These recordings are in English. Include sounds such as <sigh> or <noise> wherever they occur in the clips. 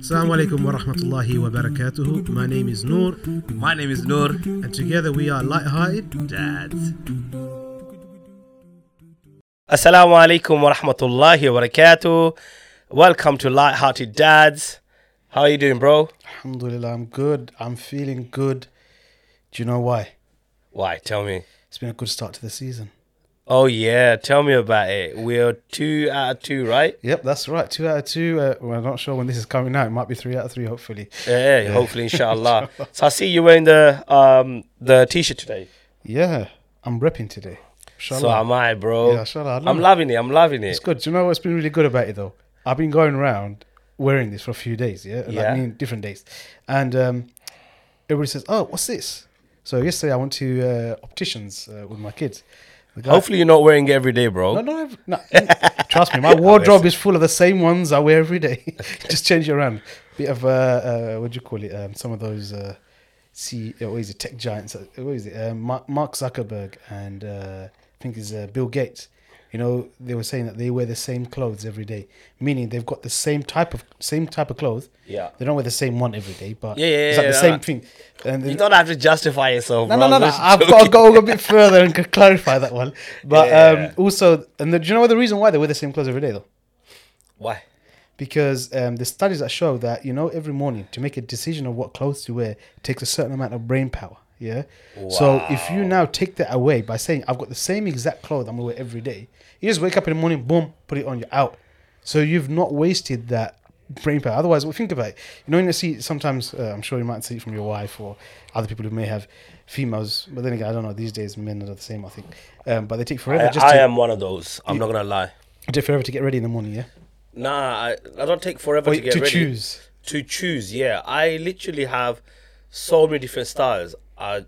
Assalamu alaikum wa rahmatullahi wa barakatuhu. My name is Noor, My name is Noor. and together we are Lighthearted. Dads. Assalamu alaikum wa rahmatullahi wa barakatuh. Welcome to Lighthearted Dads. How are you doing, bro? Alhamdulillah, I'm good. I'm feeling good. Do you know why? Why? Tell me. It's been a good start to the season. Oh, yeah. Tell me about it. We're two out of two, right? Yep, that's right. Two out of two. Uh, well, I'm not sure when this is coming out. It might be three out of three, hopefully. Yeah, hopefully, <laughs> inshallah. so I see you wearing the um the t-shirt today. Yeah, I'm repping today. Inshallah. So am I, bro. Yeah, inshallah. I'm it. loving it. I'm loving it. It's good. Do you know what's been really good about it though? I've been going around wearing this for a few days, yeah, like Yeah. I mean different days, and um, everybody says, "Oh, what's this?" So yesterday I went to uh, opticians uh, with my kids. Hopefully, you're not wearing it every day, bro. no, no, no, trust me, my <laughs> wardrobe is full of the same ones I wear every day. <laughs> <laughs> Just change it around. Bit of uh, uh what do you call it? Um, some of those uh, see, uh, what is it? Tech giants. uh, What is it? Mark, Mark Zuckerberg and uh, I think it's uh, Bill Gates. You know, they were saying that they wear the same clothes every day, meaning they've got the same type of same type of clothes. Yeah. They don't wear the same one every day, but Yeah, yeah, it's like yeah, the same thing. And You don't have to justify yourself, no, bro. no, no, no. I've got to go a bit further and clarify that one. But Yeah. um, also, and the, do you know what the reason why they wear the same clothes every day though? Why? because um, the studies that show that you know every morning to make a decision of what clothes to wear takes a certain amount of brain power yeah? So if you now take that away by saying i've got the same exact clothes i'm gonna wear every day you just wake up in the morning boom put it on you're out. So you've not wasted that brain power. Otherwise well think about it. You know when you see sometimes uh, i'm sure you might see it from your wife or other people who may have females but then again i don't know these days men are the same i think. Um, but they take forever I, just I to, am one of those. I'm not gonna lie. take forever to get ready in the morning yeah? Nah, I, I don't take forever or to get to ready. choose. To choose yeah. I literally have so many different styles i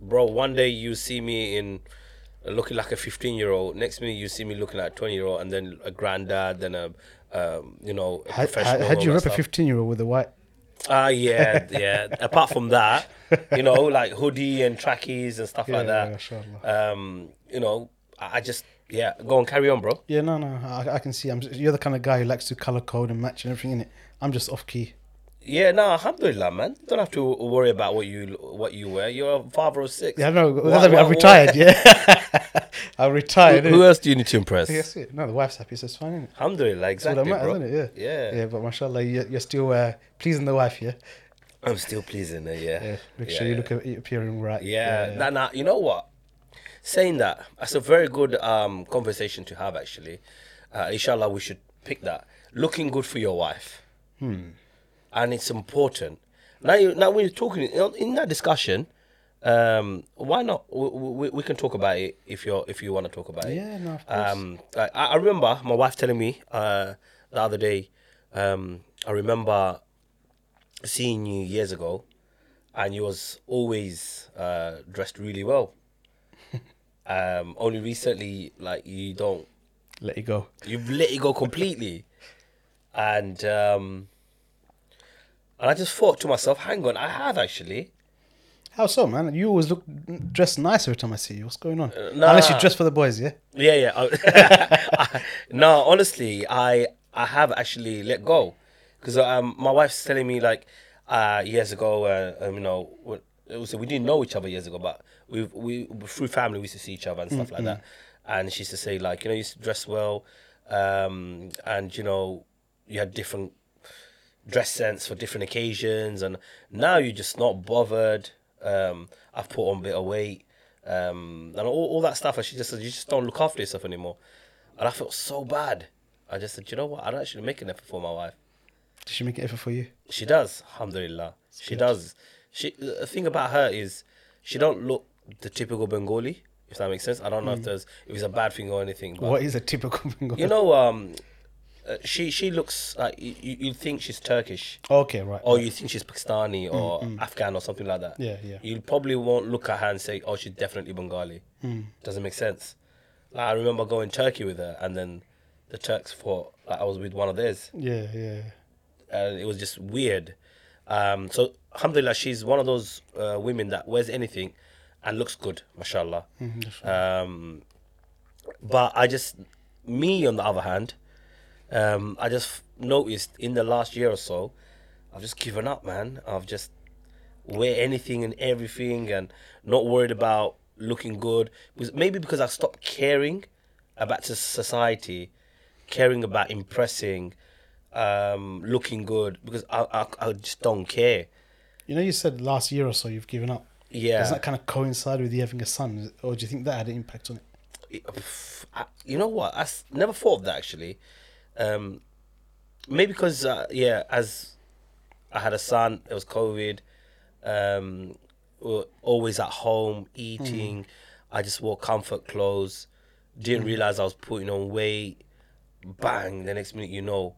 bro one day you see me in uh, looking like a 15 year old next minute you see me looking like a 20 year old and then a granddad then a um, you know a How, professional you rep a 15 year old with a white Ah, yeah, <laughs> yeah. Apart from that, you know, like hoodie and trackies and stuff like Yeah, that. mashallah. Um, you know, I just yeah, go and carry on, bro. Yeah, no, no, I, I can see. I'm. Just, you're the kind of guy who likes to color code and match and everything in it. I'm just off key. Yeah, no, alhamdulillah, man. Don't have to worry about what you what you wear. You're a father of six. Yeah, no, know. What- I'm retired. Yeah, <laughs> <laughs> I'm retired. Who, who else do you need to impress? Yes. No, the wife's happy, so it's fine. Isn't it? Alhamdulillah, That's what exactly, that matters, bro. isn't it? Yeah. Yeah. Yeah, but mashallah, you're, you're still uh, pleasing the wife. Yeah. I'm still pleasing her, yeah. Yeah. Make Yeah, sure you look at appearing right. Yeah, Nah, nah, you know what? Saying that, that's a very good um, conversation to have, actually. Uh, inshallah, we should pick that. Looking good for your wife. Hmm. And it's important. Now, you, now you're talking, in in that discussion, um, why not? We, we, we can talk about it if you're if you want to talk about it. Yeah, no, of course. Um, I, I remember my wife telling me uh, the other day. Um, I remember seeing you years ago, and you was always uh, dressed really well. <laughs> um, only recently, like you don't, Let you go. you've let it go completely, and um, and I just thought to myself, hang on, I have actually. How so, man? You always look dressed nice every time I see you. What's going on? Uh, nah. Unless you dress for the boys, yeah. Yeah, yeah. I- <laughs> no, honestly, I I have actually let go because um, my wife's telling me like uh, years ago, uh, um, you know, was, we didn't know each other years ago, but we we through family we used to see each other and stuff like that. And she used to say like, you know, you used to dress well, um, and you know, you had different dress sense for different occasions, and now you're just not bothered. Um, I've put on a bit of weight, um, and all, all that stuff. And she just said, you just don't look after yourself anymore. And I felt so bad. I just said, you know what? I don't actually make an effort for my wife. Did she make an effort for you? She does, alhamdulillah. She does. She the thing about her is she don't look the typical Bengali, if that makes sense. I don't know if there's if it's a bad thing or anything, but What is a typical <laughs> Bengali? you know, um, uh, she she looks like you, you think she's Turkish. Okay, right. or you think she's Pakistani or Afghan or something like that. Yeah, yeah. You probably won't look at her and say, "Oh, she's definitely Bengali." Doesn't make sense. Like, I remember going to Turkey with her, and then the Turks thought like I was with one of theirs, Yeah, yeah. and it was just weird. Um, so, alhamdulillah, she's one of those uh, women that wears anything and looks good, mashallah. Um, but I just, me on the other hand, Um, I just noticed in the last year or so, I've just given up, man. I've just wear anything and everything, and not worried about looking good. Because maybe because I stopped caring about society, caring about impressing, um, looking good. Because I, I, I just don't care. You know, you said last year or so you've given up. Yeah. Does that kind of coincide with you having a son, or do you think that had an impact on it? You know what? I never thought of that actually. Um, maybe because uh, yeah, as I had a son, it was COVID. Um, we were always at home eating. I just wore comfort clothes. Didn't realize I was putting on weight. Bang! The next minute, you know,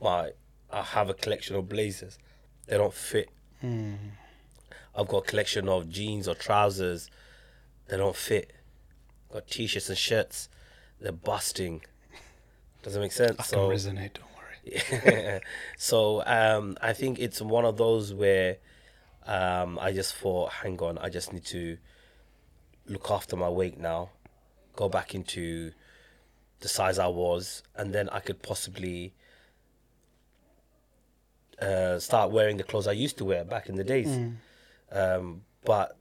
my I have a collection of blazers. They don't fit. I've got a collection of jeans or trousers. They don't fit. Got t-shirts and shirts. They're busting. Does it make sense? I so can resonate. Don't worry. <laughs> so um, I think it's one of those where um, I just thought, hang on, I just need to look after my weight now, go back into the size I was, and then I could possibly uh, start wearing the clothes I used to wear back in the days. Um, but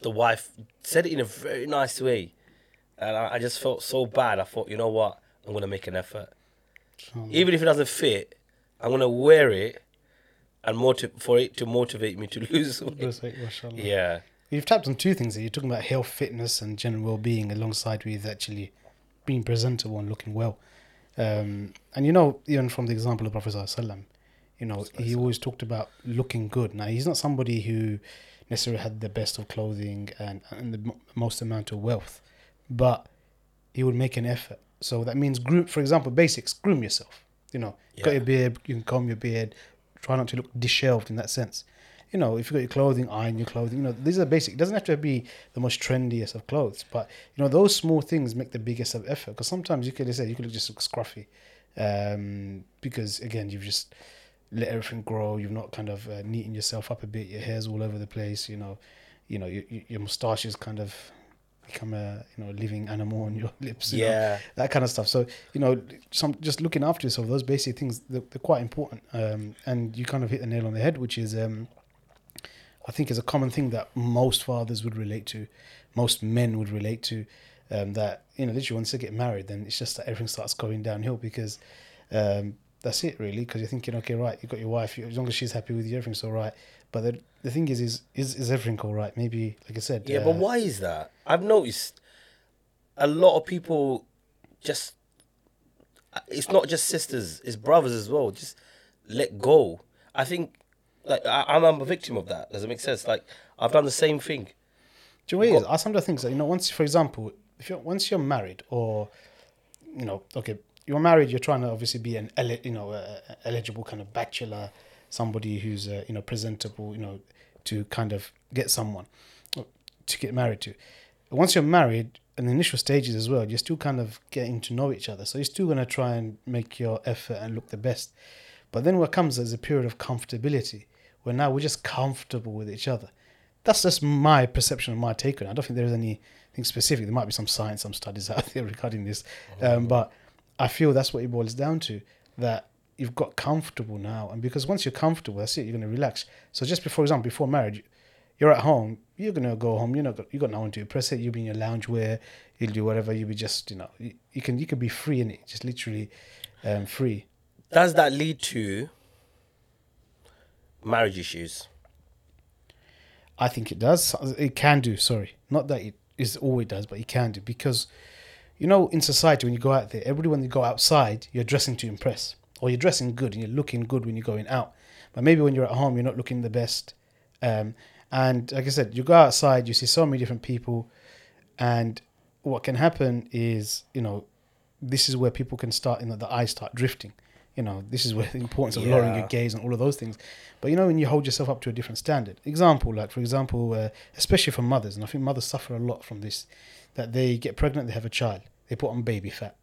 the wife said it in a very nice way, and I, I just felt so bad. I thought, you know what, I'm gonna make an effort even if it doesn't fit, I'm gonna wear it and motiv- for it to motivate me to <laughs> lose weight. Like. Yeah, You've tapped on two things. Here. You're talking about health, fitness, and general well-being, alongside with actually being presentable and looking well. Um, and you know, even from the example of Prophet Sallam, you know, he always talked about looking good. Now, he's not somebody who necessarily had the best of clothing and, and the mo- most amount of wealth, but he would make an effort. So that means groom, for example, basics, groom yourself. You know, you got your beard, you can comb your beard, try not to look disheveled in that sense. You know, if you got your clothing, iron your clothing. You know, these are basic. It doesn't have to be the most trendiest of clothes, but you know, those small things make the biggest of effort. Because sometimes you could just say you could just look scruffy, um, because again, you've just let everything grow. You've not kind of uh, neaten yourself up a bit. Your hair's all over the place. You know, you know, your, your moustache is kind of become a you know living animal on your <laughs> lips. you know, yeah, that kind of stuff. So you know, some just looking after yourself. Those basic things they're, they're quite important. Um, and you kind of hit the nail on the head, which is um, I think is a common thing that most fathers would relate to, most men would relate to. Um, that you know, literally once they get married, then it's just that everything starts going downhill because um, that's it really. Because you're thinking, okay, right, you've got your wife. you- As long as she's happy with you, everything's all right. But the, the thing is, is is is everything all right? Maybe, like I said, yeah. uh, But why is that? I've noticed a lot of people just. It's not just sisters; it's brothers as well. Just let go. I think, like I, I'm a victim of that. Does it make sense? Like I've done the same thing. Do you know what it is? I sometimes think that you know, once for example, if you're once you're married, or you know, okay, you're married, you're trying to obviously be an you know uh, eligible kind of bachelor, somebody who's uh, you know presentable, you know, to kind of get someone to get married to. Once you're married, in the initial stages as well, you're still kind of getting to know each other, so you're still gonna try and make your effort and look the best. But then what comes is a period of comfortability, where now we're just comfortable with each other that's just my perception and my take on it. I don't think there's anything specific. There might be some science, some studies out there <laughs> regarding this, um, but I feel that's what it boils down to. That you've got comfortable now, and because once you're comfortable, that's it. You're gonna relax. So just before example, before marriage, you're at home. You're gonna go home. You're not. You got no one to impress it. You'll be in your lounge wear. You'll do whatever. You'll be just you know. You, you can you can be free in it. Just literally um, free. Does that lead to marriage issues? I think it does. It can do. Sorry, not that it is all it does, but it can do because, you know, in society when you go out there, everybody when you go outside, you're dressing to impress, or you're dressing good and you're looking good when you're going out. But maybe when you're at home, you're not looking the best. Um, and like I said, you go outside, you see so many different people, and what can happen is, you know, this is where people can start, you know, the eyes start drifting. You know, this is where the importance of lowering your gaze and all of those things. But you know, when you hold yourself up to a different standard, example, like for example, uh, especially for mothers, and I think mothers suffer a lot from this, that they get pregnant, they have a child, they put on baby fat.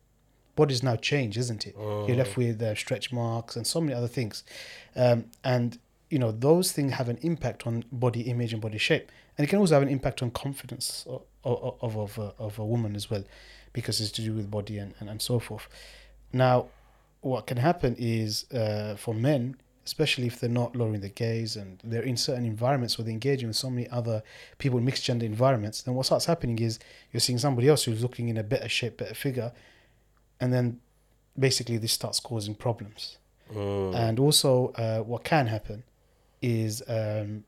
Body's now changed, isn't it? You're left with uh, stretch marks and so many other things, um, and you know those things have an impact on body image and body shape, and it can also have an impact on confidence of of of, of, a, of a woman as well, because it's to do with body and, and, and so forth. Now, what can happen is uh, for men, especially if they're not lowering their gaze and they're in certain environments where they're engaging with so many other people in mixed gender environments, then what starts happening is you're seeing somebody else who's looking in a better shape, better figure, and then basically this starts causing problems. Mm. And also, uh, what can happen is, um,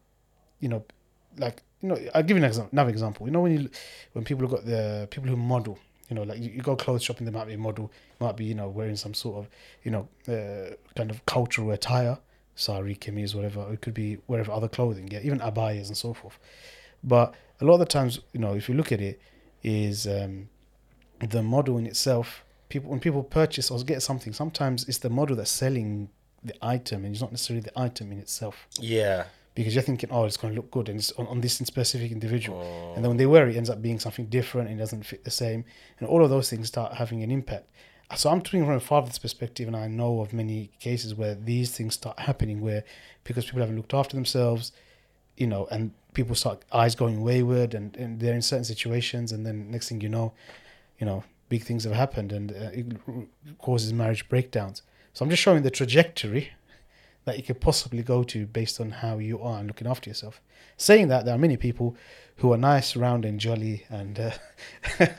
you know, like you know, I'll give you an example, another example. You know, when you when people have got the people who model, you know, like you, you go clothes shopping, there might be a model, might be you know wearing some sort of you know uh, kind of cultural attire, sari, kameez, whatever. It could be whatever other clothing, yeah, even abayas and so forth. But a lot of the times, you know, if you look at it, is um, the model in itself. People when people purchase or get something, sometimes it's the model that's selling the item, and it's not necessarily the item in itself Yeah. because you're thinking, oh, it's going to look good and it's on, on this specific individual. Oh. And then when they wear it, it ends up being something different and it doesn't fit the same. And all of those things start having an impact. So I'm talking from a father's perspective, and I know of many cases where these things start happening where because people haven't looked after themselves, you know, and people start eyes going wayward and, and they're in certain situations, and then next thing you know, you know, big things have happened and uh, it causes marriage breakdowns. So I'm just showing the trajectory <laughs> that you could possibly go to based on how you are and looking after yourself. Saying that, there are many people who are nice, round, and jolly, and uh, <laughs>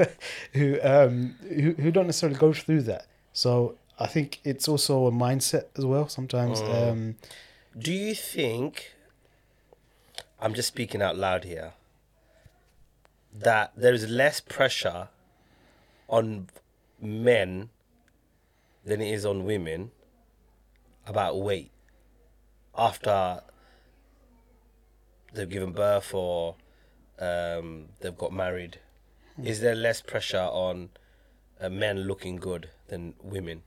who, um, who who don't necessarily go through that. So I think it's also a mindset as well. Sometimes, Mm. um, Do you think, I'm just speaking out loud here, that there is less pressure on men than it is on women about weight after they've given birth or um, they've got married? Is there less pressure on uh, men looking good than women?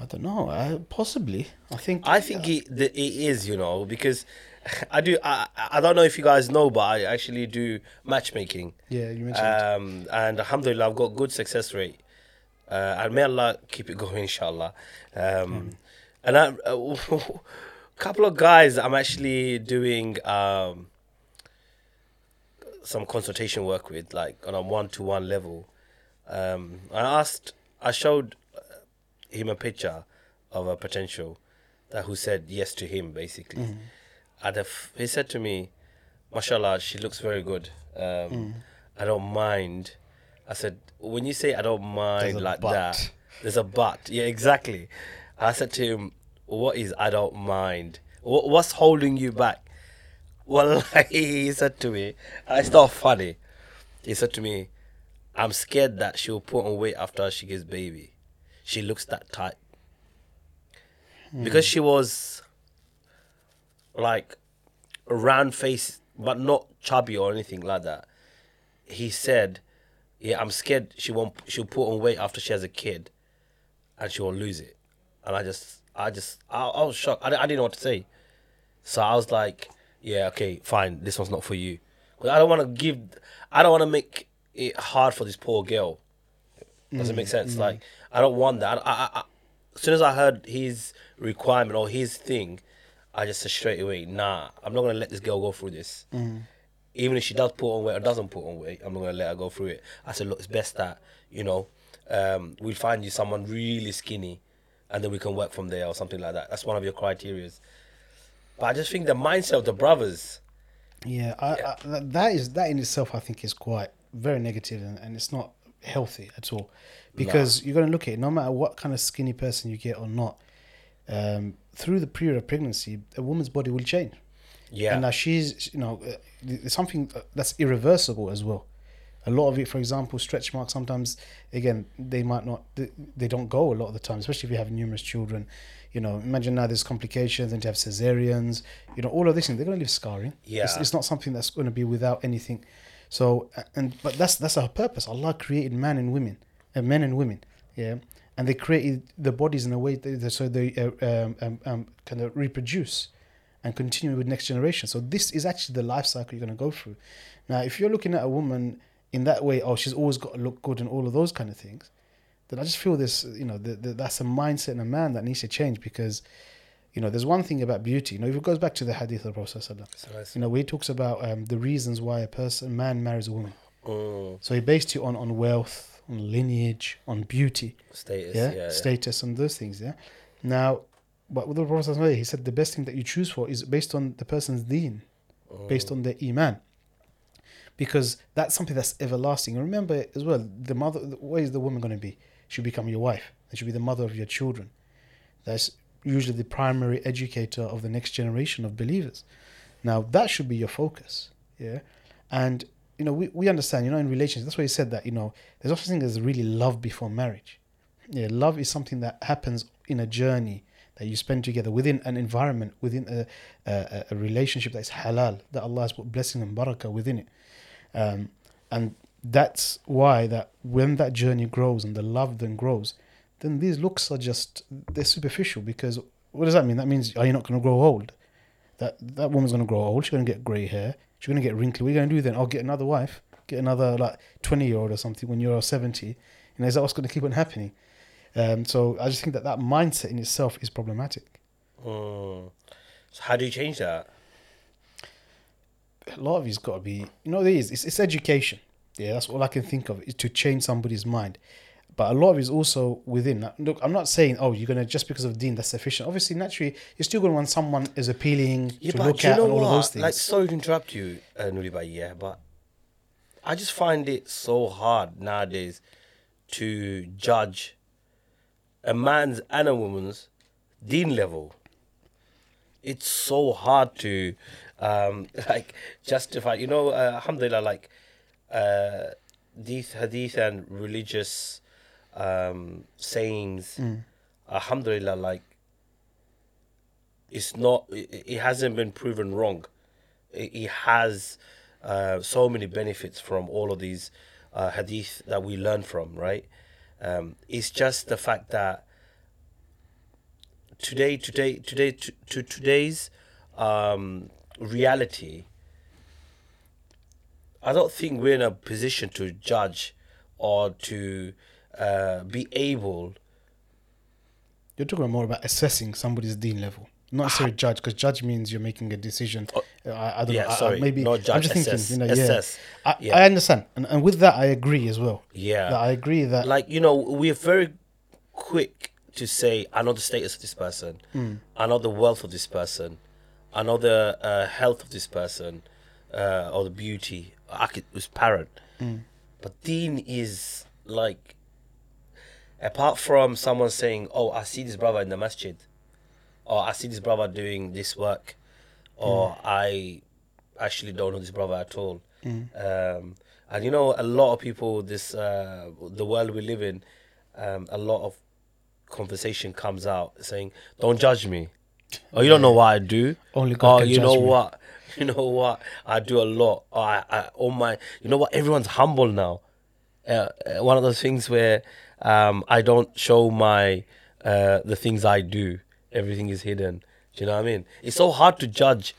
I don't know. I, possibly, I think. I think it, the, it is, you know, because <laughs> I do. I, I don't know if you guys know, but I actually do matchmaking. Yeah, you mentioned. Um, and alhamdulillah, I've got good success rate. Uh, and may Allah keep it going, inshallah. Um, And I, a <laughs> couple of guys, I'm actually doing um, some consultation work with, like on a one to one level. Um, I asked, I showed uh, him a picture of a potential that who said yes to him, basically. And he said to me, mashallah, she looks very good. Um, I don't mind. I said, when you say I don't mind like but. that, there's a but. Yeah, exactly. I said to him, what is I don't mind? What, what's holding you back? <laughs> Well, he said to me, it's not funny. He said to me, I'm scared that she'll put on weight after she gives baby. She looks that tight. Because she was like a round face, but not chubby or anything like that. He said, "Yeah, I'm scared she won't. She'll put on weight after she has a kid, and she will lose it." And I just, I just, I, I was shocked. I, I didn't know what to say. So I was like, "Yeah, okay, fine. This one's not for you." I don't want to give. I don't want to make it hard for this poor girl. Does it mm, make sense? Mm. Like, I don't want that. I, I, I, as soon as I heard his requirement or his thing, I just said straight away, nah, I'm not gonna let this girl go through this. Even if she does put on weight or doesn't put on weight, I'm not gonna let her go through it. I said, look, it's best that you know um, we'll find you someone really skinny, and then we can work from there or something like that. That's one of your criterias. But I just think the mindset of the brothers. Yeah, I, I, that- is that in itself. I think is quite very negative, and, and it's not healthy at all. Because you're going to look at it, no matter what kind of skinny person you get or not, um, through the period of pregnancy, a woman's body will change. Yeah, And now she's, you know, uh, something that's irreversible as well. A lot of it, for example, stretch marks. Sometimes, again, they might not, they, don't go a lot of the time, especially if you have numerous children. You know, imagine now there's complications and you have cesareans. You know, all of this, thing, they're going to leave scarring. It's, Yeah. it's not something that's going to be without anything. So, uh, and but that's that's our purpose. Allah created man and women, and men and women, yeah, and they created the bodies in a way that, so they uh, um, um, um, kind of reproduce and continue with next generation. So this is actually the life cycle you're going to go through. Now, if you're looking at a woman in that way, oh, she's always got to look good and all of those kind of things, then I just feel this, you know, the, the, that's a mindset in a man that needs to change because, you know, there's one thing about beauty. You know, if it goes back to the hadith of the Prophet, you know, where he talks about um, the reasons why a person, man marries a woman. Mm, So he based it on, on wealth, on lineage, on beauty, Status. yeah, Yeah. yeah, status, and those things. Yeah. Now, but with the Prophet sallallahu alaihi wasallam, he said the best thing that you choose for is based on the person's deen, based oh. on their iman, because that's something that's everlasting. And remember as well, the mother. Where is the woman going to be? She'll become your wife. And she'll be the mother of your children. That's usually the primary educator of the next generation of believers. Now that should be your focus. Yeah. And you know, we, we understand, you know, in relations, that's why he said that, you know, there's also thing as really love before marriage. Yeah, love is something that happens in a journey that you spend together within an environment, within a, a, a relationship that's halal, that Allah has put blessing and barakah within it. Um, and that's why that when that journey grows and the love then grows, then these looks are just they're superficial because what does that mean? That means are you not going to grow old? That that woman's going to grow old. She's going to get grey hair. Going to get wrinkly. What are you going to do then? I'll get another wife, get another like twenty year old or something when you're seventy. Know, is that what's going to keep on happening? Um, so I just think that that mindset in itself is problematic. Mm. So how do you change that? a lot of it's got to be, you know, it is. It's, it's education. Yeah, that's all I can think of is to change somebody's mind. But a lot of it is also within. Look, I'm not saying, oh, you're gonna just because of deen, that's sufficient. Obviously, naturally, you're still gonna want someone is appealing Yeah, to look at and all what? of those things. Like, sorry to interrupt you, uh, Nuribai, yeah, but I just find it so hard nowadays to judge a man's and a woman's deen level. It's so hard to um, <laughs> like justify. You know, uh, alhamdulillah, like uh, these hadith and religious um, sayings, alhamdulillah, like it's not it, it hasn't been proven wrong. It, it has uh, so many benefits from all of these uh, hadith that we learn from right? Um, it's just the fact that today today today to, to today's um, reality i don't think we're in a position to judge or to uh, be able you're talking more about assessing somebody's deen level, not necessarily judge, because judge means you're making a decision. Uh, I, I don't yeah, know. I- I- sorry, maybe not I'm judge, just thinking, assess, you know, assess. yeah. I, Yeah. I understand, and, and with that, I agree as well. Yeah. That I agree that like you know we're very quick to say i know the status of this person i know the wealth of this person i know the uh, health of this person uh, or the beauty i could was parent but deen is like apart from someone saying oh i see this brother in the masjid or i see this brother doing this work or i actually don't know this brother at all um, and you know a lot of people this uh, the world we live in um, a lot of conversation comes out saying don't judge me. Oh you don't know what i do. Only God oh can you know me." what? <laughs> You know what? I do a lot. Oh, I, I oh my you know what? Everyone's humble now uh, uh, one of those things where um, I don't show my uh, the things I do. Everything is hidden. Do you know what I mean? It's so hard to judge,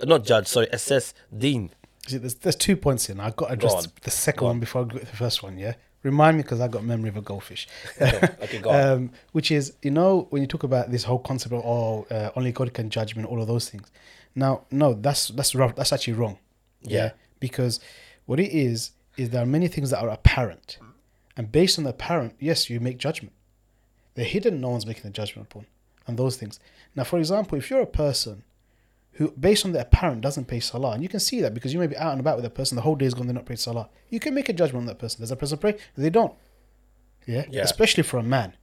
uh, not judge. Sorry, assess deen. See, there's, there's two points in. I got to address on. the second Go one before I go to the first one. Yeah, remind me because I got memory of a goldfish. <laughs> Okay, go on. um, which is you know when you talk about this whole concept of oh uh, only God can judge me, and all of those things. Now, no, that's that's wrong. That's actually wrong. Yeah. because what it is is there are many things that are apparent, and based on the apparent, yes, you make judgment. The hidden, no one's making a judgment upon, and those things. Now, for example, if you're a person who, based on the apparent, doesn't pay salah, and you can see that because you may be out and about with a person, the whole day is gone, they're not praying salah. You can make a judgment on that person. Does that person pray? They don't. Yeah? Yeah. Especially for a man.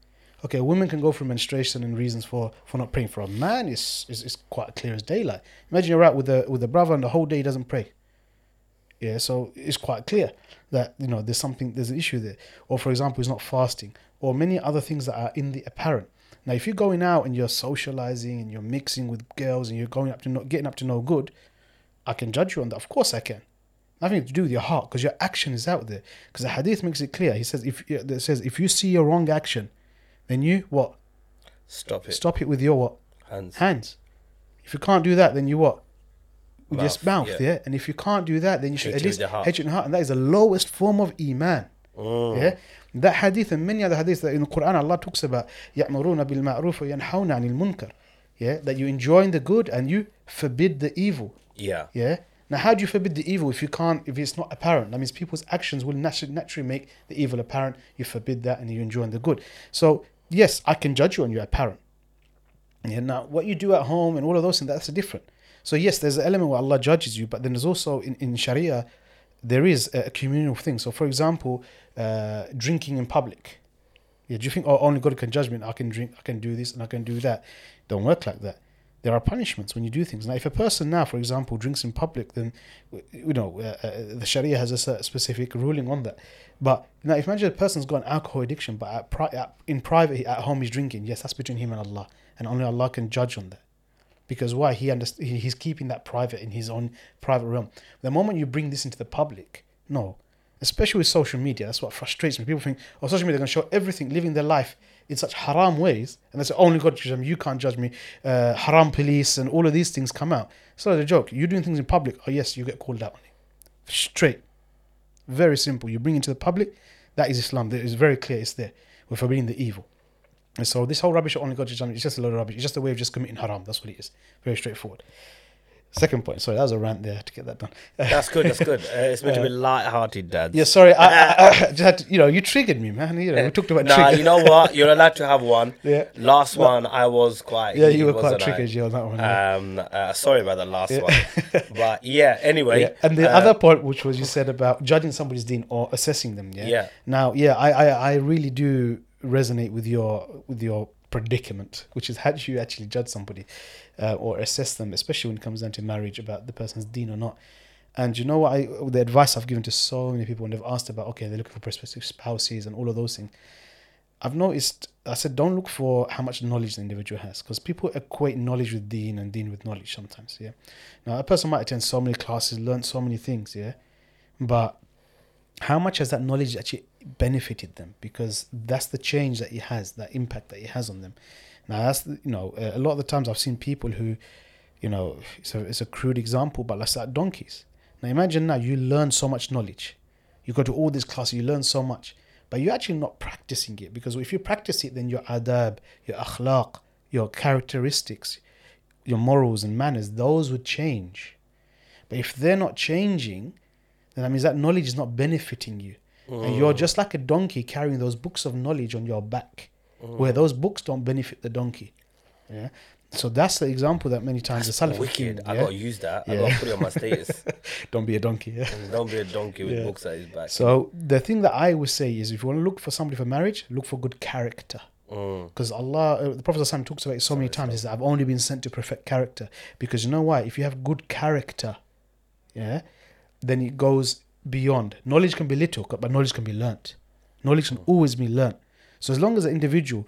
Okay, a woman can go through menstruation and reasons for, for not praying. For a man, it's, it's, it's quite clear as daylight. Imagine you're out with a with a brother and the whole day he doesn't pray. Yeah, so it's quite clear that you know there's something there's an issue there. Or for example, he's not fasting, or many other things that are in the apparent. Now, if you're going out and you're socializing and you're mixing with girls and you're going up to no, getting up to no good, I can judge you on that. Of course, I can. Nothing to do with your heart because your action is out there. Because the hadith makes it clear. He says if it says if you see a wrong action, then you what Stop it. stop it with your what Hands. hands. If you can't do that, then you what? With your Mouth, mouth, yeah. yeah. And if you can't do that, then you should Hate at it with least your heart. hate it in your heart. And that is the lowest form of iman. Mm. Yeah. That hadith and many other hadiths that in the Quran Allah talks about يَأْمُرُونَ بِالْمَعْرُوفِ وَيَنْحَوْنَ عَنِ الْمُنْكَرِ Yeah. That you enjoin the good and you forbid the evil. Yeah. Yeah. Now, how do you forbid the evil if you can't, if it's not apparent? That means people's actions will naturally, naturally make the evil apparent. You forbid that and you enjoy the good. So, yes, I can judge you on your apparent. Yeah, now, what you do at home and all of those things, that's different. So, yes, there's an element where Allah judges you, but then there's also in, in Sharia, there is a communal thing. So, for example, uh, drinking in public. Yeah, do you think, oh, only God can judge me? I can drink, I can do this, and I can do that. Don't work like that there are punishments when you do things. Now, if a person now, for example, drinks in public, then you know uh, uh, the Sharia has a specific ruling on that. But now, if imagine a person's got an alcohol addiction, but at pri- at, in private at home he's drinking, yes, that's between him and Allah, and only Allah can judge on that. Because why he underst- he's keeping that private in his own private realm. The moment you bring this into the public, no, especially with social media, that's what frustrates me. People think, oh, social media, to show everything, living their life in such haram ways, and they say, only God judge me, you can't judge me. Uh, haram police and all of these things come out. It's not a joke. You're doing things in public, oh yes, you get called out on it. Straight. Very simple. You bring it to the public, that is Islam. It is very clear it's there. We're forbidding the evil. And so this whole rubbish only God judge me, it's just a load of rubbish. It's just a way of just committing haram. That's what it is. Very straightforward. Second point. Sorry, that was a rant there to get that done. That's good. That's good. Uh, it's meant to be light-hearted, Dad. Yeah, sorry. I, I, I, <laughs> just had to, you know, you triggered me, man. You know, we talked about. Nah, you know what? You're allowed to have one. <laughs> Yeah. Last one, I was quite. Yeah, you were quite triggered yeah, on that one. yeah. Um, uh, sorry about the last Yeah. one, <laughs> but yeah. Anyway, Yeah. And the uh, other point, which was you said about judging somebody's deen or assessing them. Yeah. Yeah. Now, yeah, I, I, I really do resonate with your with your predicament, which is how do you actually judge somebody uh, or assess them, especially when it comes down to marriage about the person's deen or not. And you know what? I the advice I've given to so many people when they've asked about okay, they're looking for prospective spouses and all of those things. I've noticed. I said don't look for how much knowledge the individual has because people equate knowledge with deen and deen with knowledge sometimes. Yeah. Now a person might attend so many classes, learn so many things. Yeah, but how much has that knowledge actually benefited them? Because that's the change that he has, that impact that he has on them. Now that's you know a lot of the times I've seen people who, you know, it's a it's a crude example, but let's like donkeys. Now imagine now you learn so much knowledge, you go to all these classes, you learn so much, but you're actually not practicing it because if you practice it, then your adab, your akhlaq, your characteristics, your morals and manners, those would change. But if they're not changing, then that means that knowledge is not benefiting you. And you're just like a donkey carrying those books of knowledge on your back, where those books don't benefit the donkey. Yeah. So that's the example that many times the Salaf wicked. I yeah? gotta use that. I gotta put it on my status. <laughs> don't be a donkey. Yeah. Don't be a donkey with Yeah. books at his back. So the thing that I would say is, if you want to look for somebody for marriage, look for good character. Mm. Because Allah, uh, the Prophet ﷺ talks about it so many times. Is that I've only been sent to perfect character. Because you know why? If you have good character, yeah, then it goes beyond. Knowledge can be little, but knowledge can be learnt. Knowledge can always be learnt. So as long as the individual,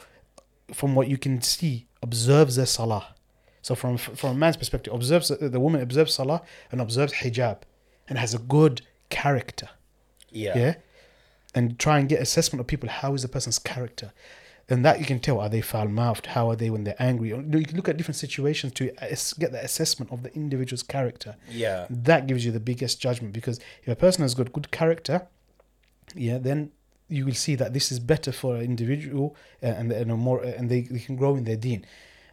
from what you can see, observes their salah. So from from a man's perspective, observes uh, the woman observes salah and observes hijab, and has a good character Yeah. yeah and try and get assessment of people how is the person's character and that you can tell are they foul mouthed how are they when they're angry? You can look at different situations to get the assessment of the individual's character. Yeah. that gives you the biggest judgment because if a person has got good character yeah then you will see that this is better for an individual uh, and, and a more and they, they can grow in their deen.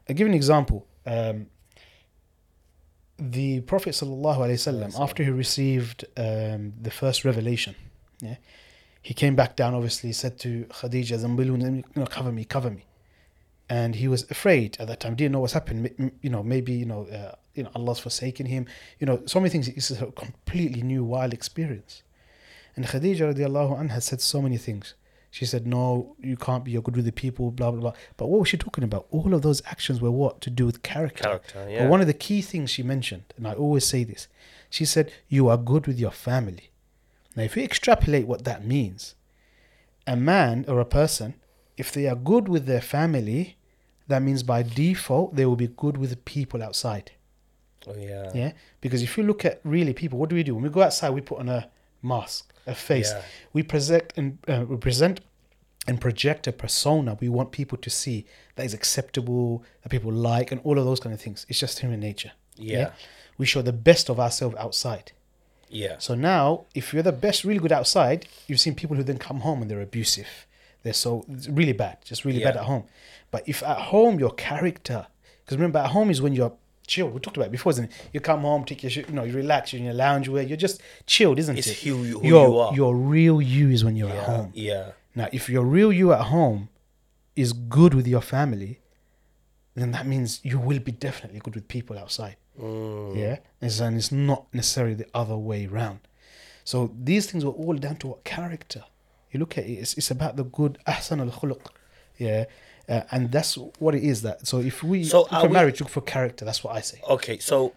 I'll give an example. Um, the prophet sallallahu alaihi wasallam after he received um, the first revelation yeah he came back down obviously said to khadija "Zammiluni, you know cover me cover me. And he was afraid at that time. Didn't know what's happened. You know maybe you know uh, you know allah's forsaken him. You know so many things. It's a completely new wild experience. And khadija radiallahu anha said so many things. She said no you can't be you're good with the people blah blah blah. But what was she talking about? All of those actions were what? To do with character. Character. Yeah. but one of the key things she mentioned, and I always say this, she said, You are good with your family. Now, if we extrapolate what that means, a man or a person, if they are good with their family, that means by default they will be good with the people outside. Oh, yeah. Yeah? Because if you look at really people, what do we do? When we go outside, we put on a mask, a face. Yeah. We present and uh, we present and project a persona we want people to see that is acceptable, that people like, and all of those kind of things. It's just human nature. Yeah. We show the best of ourselves outside. Yeah. So now, if you're the best, really good outside, you've seen people who then come home and they're abusive. They're so really bad, just really bad at home. But if at home your character, because remember at home is when you're chill. We talked about it before, isn't it? You come home, take your shit, you know, you relax, you're in your lounge wear, you're just chilled, isn't It's it? who who your, you are. Your real you is when you're at home. Yeah. Now, if your real you at home is good with your family, then that means you will be definitely good with people outside. Mm. Yeah, and and it's not necessarily the other way round. So these things were all down to what character. You look at it; it's, it's about the good ahsan al khuluq. Yeah, uh, and that's what it is. That so if we So look for we- marriage, look for character. That's what I say. Okay, so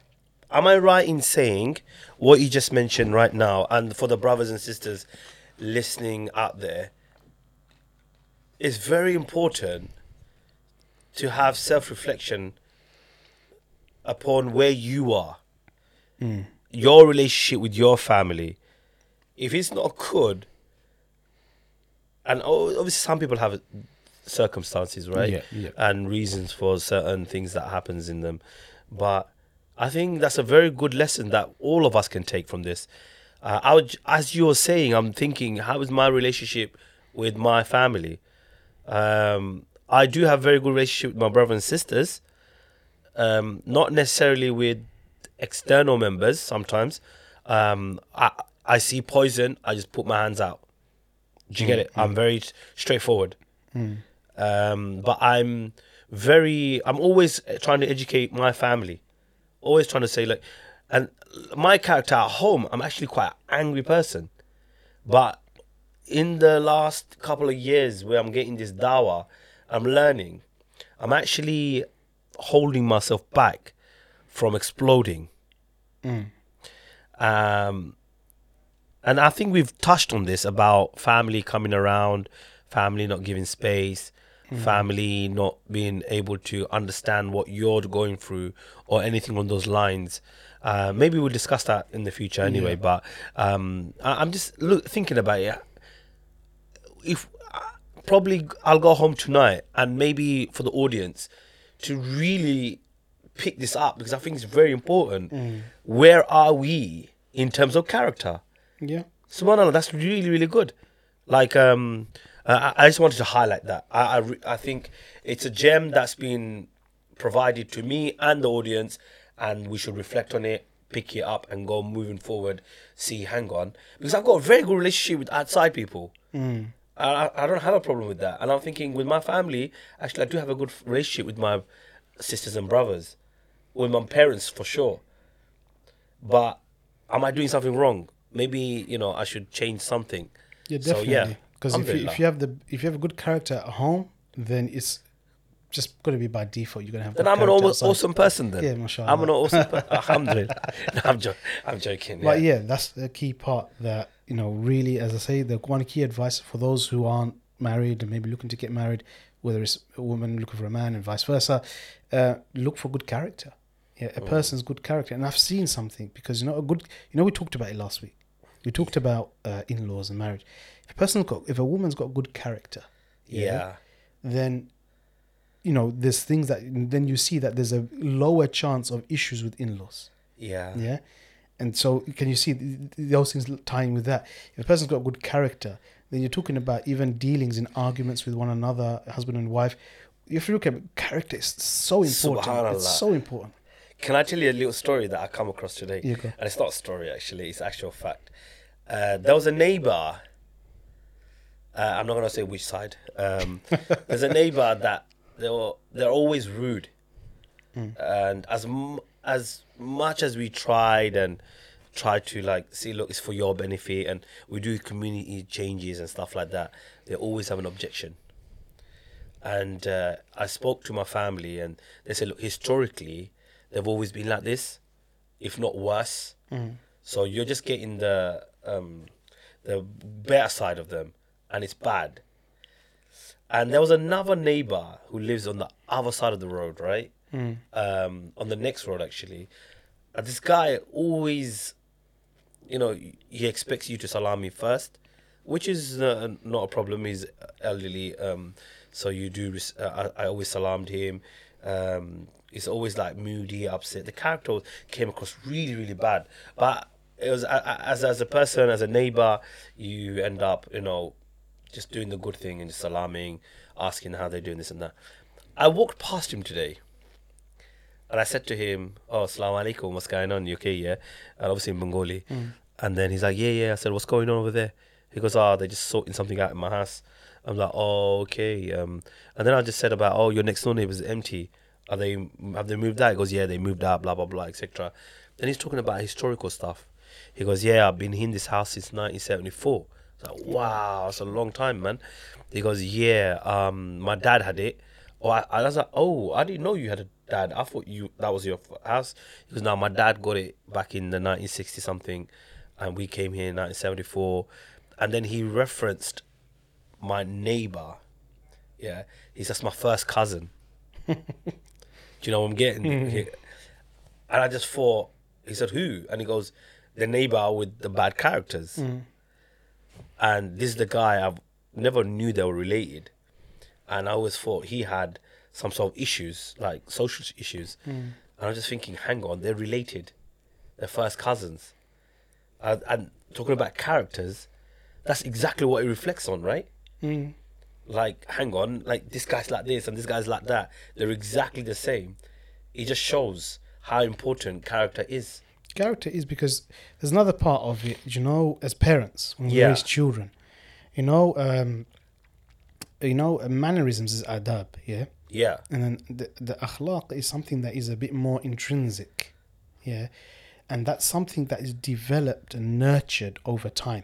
am I right in saying what you just mentioned right now, and for the brothers and sisters listening out there, it's very important to have self reflection upon where you are, your relationship with your family. If it's not good, and obviously some people have circumstances, right? Yeah, yeah. And reasons for certain things that happens in them, but I think that's a very good lesson that all of us can take from this. Uh, I would, as you were saying, I'm thinking, how is my relationship with my family? Um, I do have very good relationship with my brothers and sisters. Um, not necessarily with external members. Sometimes, um, I I see poison, I just put my hands out. Do you get it? I'm very straightforward. Um, but I'm very. I'm always trying to educate my family. Always trying to say like, and my character at home, I'm actually quite an angry person, but in the last couple of years where I'm getting this dawa, I'm learning. I'm actually holding myself back from exploding. Um, and I think we've touched on this about family coming around, family not giving space, family not being able to understand what you're going through or anything on those lines. Uh, maybe we'll discuss that in the future anyway. But um, I, I'm just look, thinking about it. If uh, probably I'll go home tonight and maybe for the audience to really pick this up because I think it's very important. Where are we in terms of character? Yeah, Subhanallah, that's really, really good. Like, um, I, I just wanted to highlight that. I, I, I think it's a gem that's been provided to me and the audience, and we should reflect on it, pick it up, and go moving forward. See, hang on, because I've got a very good relationship with outside people. I, I I don't have a problem with that, and I'm thinking with my family, actually, I do have a good relationship with my sisters and brothers, with my parents for sure but am I doing something wrong? Maybe you know I should change something. yeah, definitely. So, yeah, because if you, if you have the if you have a good character at home, then it's just going to be by default. You're going to have. Then I'm an almost outside. awesome person. Then Yeah, mashallah. I'm an awesome. Per- <laughs> Alhamdulillah. <laughs> No, I'm, jo- I'm joking. But yeah. yeah, that's the key part that, you know, really, as I say, the one key advice for those who aren't married and maybe looking to get married, whether it's a woman looking for a man and vice versa, uh, look for good character. Yeah, a person's good character. And I've seen something because, you know, a good, you know, we talked about it last week. We talked about uh, in laws and marriage. If a person's got, if a woman's got good character, yeah. then you know there's things that then you see that there's a lower chance of issues with in-laws Yeah. yeah and so can you see th- th- those things tying with that if a person's got good character then you're talking about even dealings in arguments with one another husband and wife if you look at character it's so important it's so important Can I tell you a little story that I come across today? Yeah. And it's not a story actually; it's actual fact. Uh, there was a neighbor. Uh, I'm not gonna say which side. Um, <laughs> there's a neighbor that they were they're always rude, and as m- as much as we tried and tried to like see, look, it's for your benefit, and we do community changes and stuff like that. They always have an objection and uh, I spoke to my family, and they said, look, historically, they've always been like this, if not worse. So you're just getting the um, the better side of them, and it's bad. And there was another neighbor who lives on the other side of the road, right? Um, on the next road, actually. And this guy always, you know, he expects you to salam me first, which is uh, not a problem. He's elderly, um, so you do. res- Uh, I, I always salamed him. Um, he's always like moody, upset. The character came across really, really bad. But it was as as a person, as a neighbor, you end up, you know, just doing the good thing and just salaming, asking how they're doing this and that. I walked past him today, And I said to him, "Oh, assalamu alaikum. What's going on? You okay? Yeah." And obviously in Bengali. And then he's like, "Yeah, yeah." I said, "What's going on over there?" He goes, "Oh, they're just sorting something out in my house." I'm like, "Oh, okay." Um, and then I just said about, "Oh, your next door neighbor's empty. Are they have they moved out?" He goes, "Yeah, they moved out." Blah blah blah, etc. Then he's talking about historical stuff. He goes, "Yeah, I've been in this house since 1974." It's like, "Wow, it's a long time, man." He goes, "Yeah, um, my dad had it." Oh, I, I was like, "Oh, I didn't know you had a dad. I thought you that was your house." He goes, "No, my dad got it back in the 1960 something, and we came here in 1974." And then he referenced my neighbor. Yeah, he's just my first cousin. <laughs> Do you know what I'm getting? <laughs> And I just thought, he said, who? And he goes, the neighbor with the bad characters. Mm. And this is the guy I've never knew they were related. And I always thought he had some sort of issues, like social issues. And I'm just thinking, hang on, they're related. They're first cousins. And, and talking about characters, that's exactly what it reflects on, right? like hang on like this guy's like this and this guy's like that they're exactly the same it just shows how important character is character is because there's another part of it you know as parents when we Yeah. raise children you know um you know mannerisms is adab yeah yeah. And then the, the akhlaq is something that is a bit more intrinsic yeah? And that's something that is developed and nurtured over time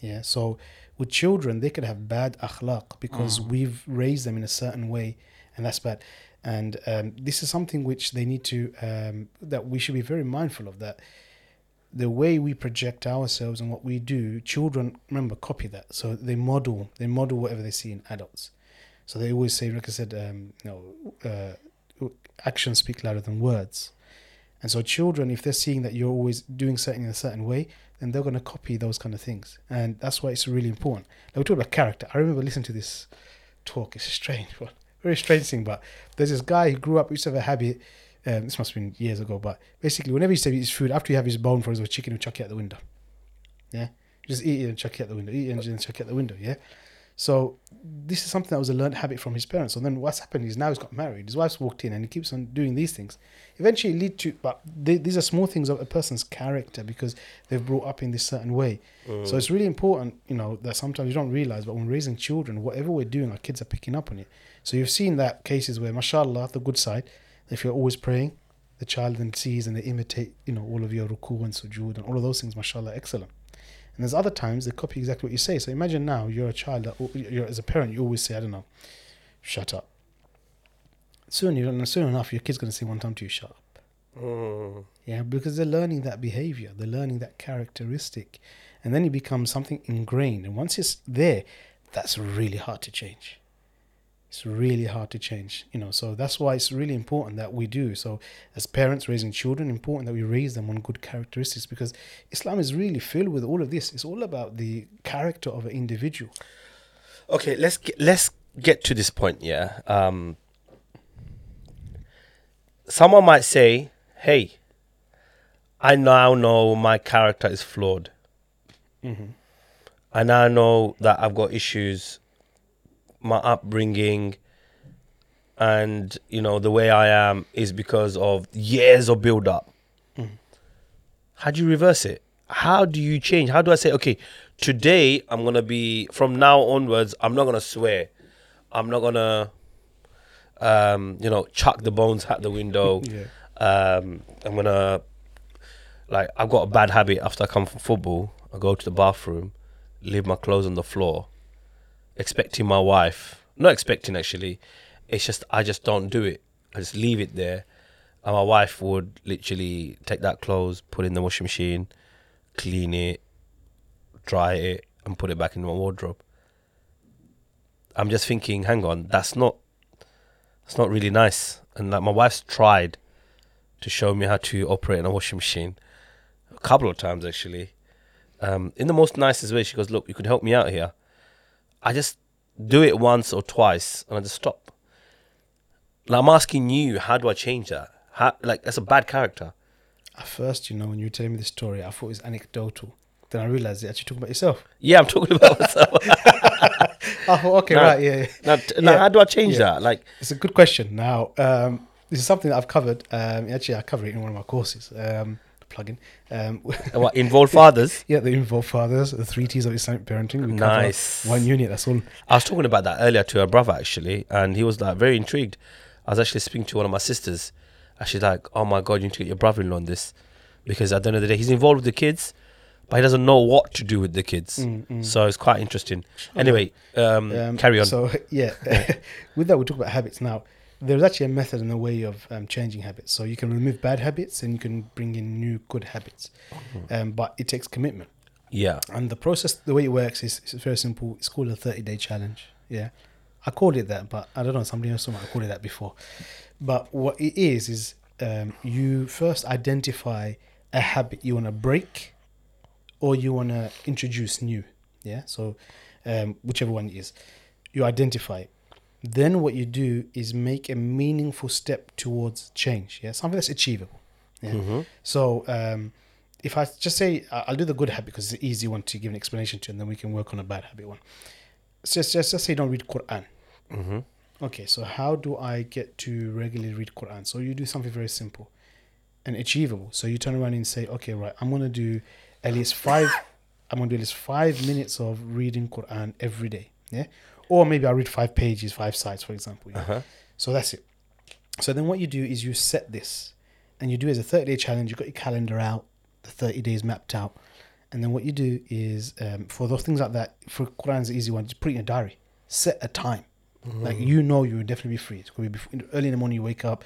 yeah? So with children they could have bad akhlaq because we've raised them in a certain way and that's bad. And um, this is something which they need to um, that we should be very mindful of that. The way we project ourselves and what we do children remember copy that. So they model they model whatever they see in adults so they always say like i said um, you know uh, actions speak louder than words. And so children if they're seeing that you're always doing something in a certain way then they're going to copy those kind of things. And that's why it's really important. Like we talk about character. I remember listening to this talk. It's a strange one. <laughs> Very strange thing but there's this guy who grew up used to have a habit um, this must have been years ago but basically whenever he used his food after you have his bone for his chicken he'll chuck it out the window. Yeah? Just eat it and chuck it out the window. Eat it and chuck it out the window yeah so this is something that was a learned habit from his parents. So then what's happened is now he's got married. His wife's walked in and he keeps on doing these things. Eventually lead to, but they, these are small things of a person's character because they've brought up in this certain way. So it's really important, you know, that sometimes you don't realize, but when raising children, whatever we're doing, our kids are picking up on it. So you've seen that cases where, mashallah, the good side, if you're always praying, the child then sees and they imitate, you know, all of your ruku and sujood and all of those things, mashallah, excellent. And there's other times they copy exactly what you say. So imagine now you're a child that you're as a parent you always say I don't know, shut up. Soon you don't soon enough your kid's gonna say one time to you shut up. Mm. Yeah, because they're learning that behavior, they're learning that characteristic, and then it becomes something ingrained. And once it's there, that's really hard to change. It's really hard to change, you know. So that's why it's really important that we do. So, as parents raising children, important that we raise them on good characteristics because Islam is really filled with all of this. It's all about the character of an individual. okay let's get, let's get to this point yeah um someone might say hey i now know my character is flawed i now know that i've got issues my upbringing and you know the way i am is because of years of build up. How do you reverse it? How do you change? How do i say okay today i'm gonna be from now onwards i'm not gonna swear. I'm not gonna um you know chuck the bones out the window. <laughs> Yeah. um i'm gonna like i've got a bad habit after i come from football. I go to the bathroom leave my clothes on the floor expecting my wife not expecting actually it's just i just don't do it. I just leave it there. And my wife would literally take that clothes put it in the washing machine clean it dry it and put it back in my wardrobe. I'm just thinking hang on that's not that's not really nice. And like my wife's tried to show me how to operate in a washing machine a couple of times actually. Um, in the most nicest way she goes look you could help me out here I just do it once or twice and I just stop. Like I'm asking you, how do I change that? How, like that's a bad character. At first, you know, when you were telling me the story, I thought it was anecdotal. Then I realized you're actually talking about yourself. Yeah, I'm talking about myself. <laughs> I thought, okay, No. right, yeah, yeah. now, t- now how do I change Yeah. that? Like, It's a good question. Now, um, this is something that I've covered. Um, actually, I cover it in one of my courses. Um, plug-in. Um, <laughs> What involved fathers? <laughs> yeah, the involve fathers, the three T's of Islamic parenting. We Nice. One unit. That's all. I was talking about that earlier to a brother actually, and he was like very intrigued. I was actually speaking to one of my sisters, and she's like, "Oh my god, you need to get your brother-in-law on this," because at the end of the day, he's involved with the kids, but he doesn't know what to do with the kids. Mm, mm. So it's quite interesting. Anyway, um, Um, carry on. So <laughs> yeah, with that we talk about habits now. There's actually a method and a way of um, changing habits. So you can remove bad habits and you can bring in new good habits, Mm-hmm. um, but it takes commitment. yeah. And the process, the way it works is, is very simple. It's called a 30 day challenge. Yeah. I called it that, but I don't know. Somebody else might have called it that before. But what it is, is um, you first identify a habit you want to break or you want to introduce new. Yeah. So, um, whichever one it is, you identify it. Then what you do is make a meaningful step towards change. Yeah. Something that's achievable. Yeah. Mhm. So, um, if I just say I'll do the good habit because it's an easy one to give an explanation to, and then we can work on a bad habit one. So just just, just say don't read Quran. Mhm. Okay, so how do I get to regularly read Quran? So you do something very simple and achievable. So you turn around and say, okay, right, I'm gonna do at least five. I'm gonna do at least five minutes of reading Quran every day. Yeah, or maybe I'll read five pages, five sides, for example. yeah? Uh-huh. So that's it. So then what you do is you set this and you do it as a 30 day challenge. You've got your calendar out, the 30 days mapped out. And then what you do is um, for those things like that, for Quran's an easy one, just put it in your diary. Set a time. Like you know you will definitely be free. It could be before, early in the morning you wake up.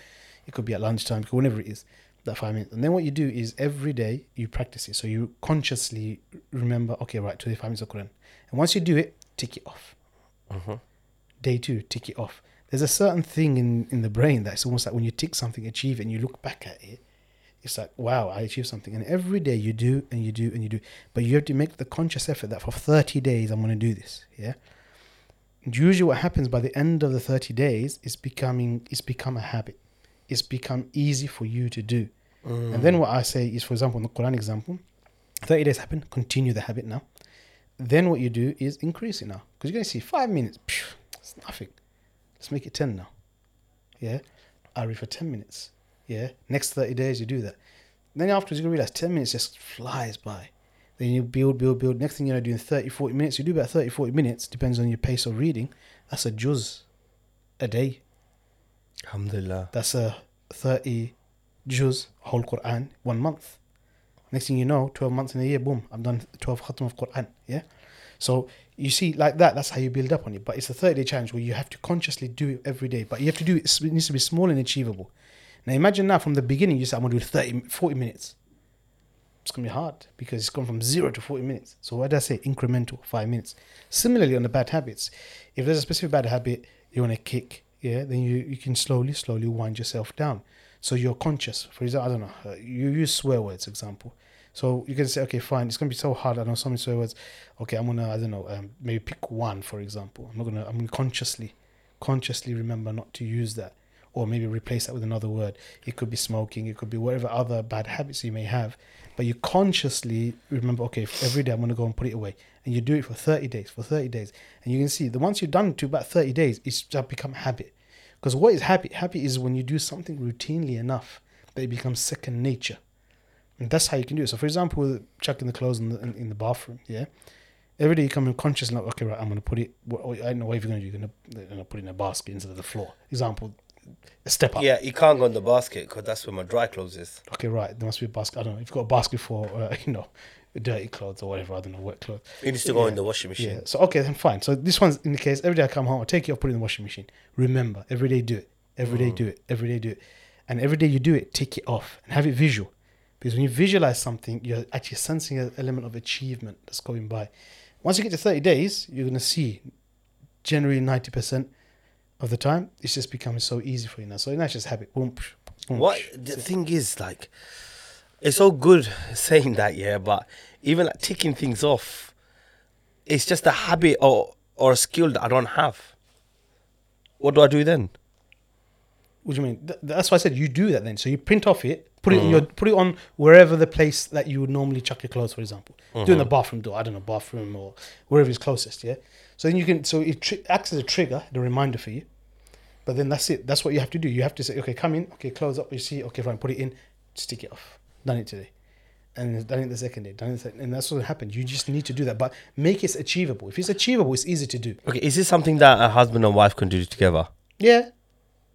It could be at lunchtime, could- whenever it is, that five minutes. And then what you do is every day you practice it. So you consciously remember, okay, right, 25 minutes of Quran. And once you do it, tick it off Mhm. day two, tick it off. There's a certain thing in, in the brain that's almost like when you tick something, achieve it, and you look back at it, it's like, wow, I achieved something. And every day you do and you do and you do. But you have to make the conscious effort that for 30 days, I'm going to do this. Yeah. And usually what happens by the end of the 30 days is becoming, it's become a habit. It's become easy for you to do. And then what I say is, for example, in the Quran example, 30 days happen, continue the habit now. Then what you do is increase it now. Because you're going to see five minutes, phew, it's nothing. Let's make it 10 now. Yeah. I read for 10 minutes. Yeah. Next 30 days, you do that. Then afterwards, you're going to realize 10 minutes just flies by. Then you build, build, build. Next thing you know, doing 30, 40 minutes. You do about 30, 40 minutes, depends on your pace of reading. That's a juz a day. Alhamdulillah. That's a 30 juz, whole Quran, one month. Next thing you know, 12 months in a year, boom, I'm done 12 khatam of Quran. Yeah. So you see, like that, that's how you build up on it. But it's a 30 day challenge where you have to consciously do it every day. But you have to do it, it needs to be small and achievable. Now imagine now from the beginning, you say, I'm going to do 30, 40 minutes. It's going to be hard because it's gone from zero to 40 minutes. So what did I say? Incremental, five minutes. Similarly, on the bad habits, if there's a specific bad habit you want to kick, yeah, then you, you can slowly, slowly wind yourself down. So you're conscious. For example, I don't know, you use swear words, example. So you can say, okay, fine, it's gonna be so hard. I know so many swear words. Okay, I'm gonna, I don't know, um, maybe pick one, for example. I'm not gonna, I'm gonna consciously, consciously remember not to use that, or maybe replace that with another word. It could be smoking. It could be whatever other bad habits you may have. But you consciously remember, okay, every day I'm gonna go and put it away, and you do it for 30 days, for 30 days, and you can see the once you've done to about 30 days, it's just become habit. Because what is happy? Happy is when you do something routinely enough that it becomes second nature. And that's how you can do it. So, for example, chucking the clothes in the, in, in the bathroom, yeah? Every day you come in conscious, like, okay, right, I'm going to put it, what, I don't know what you're going to do. You're going to put it in a basket instead of the floor. Example, a step up. Yeah, you can't go in the basket because that's where my dry clothes is. Okay, right. There must be a basket. I don't know. If you've got a basket for, uh, <laughs> you know, dirty clothes or whatever, I don't know, wet clothes. It needs to go in the washing machine. Yeah. So okay, then fine. So this one's in the case. Every day I come home, I take it, I put it in the washing machine. Remember, every day do it. Every day do it. Every day do it. And every day you do it, take it off and have it visual. Because when you visualize something, you're actually sensing an element of achievement that's going by. Once you get to 30 days, you're gonna see generally 90% of the time, it's just becoming so easy for you now. So now it's just habit. Boom, psh, boom, What the thing is, like, it's all good <laughs> saying that, yeah, but even like ticking things off, it's just a habit or or a skill that I don't have. What do I do then? What do you mean? Th- that's why I said you do that then. So you print off it, put it in your, uh-huh. put it on wherever the place that you would normally chuck your clothes, for example. Do in the uh-huh. bathroom door. I don't know, bathroom or wherever is closest. Yeah. So then you can. So it tri- acts as a trigger, the reminder for you. But then that's it. That's what you have to do. You have to say, okay, come in, okay, close up. You see, okay, fine, put it in, stick it off. Done it today, and done it the second day. Done it, the, and that's what happened. You just need to do that, but make it achievable. If it's achievable, it's easy to do. Okay, is this something that a husband and wife can do together? Yeah,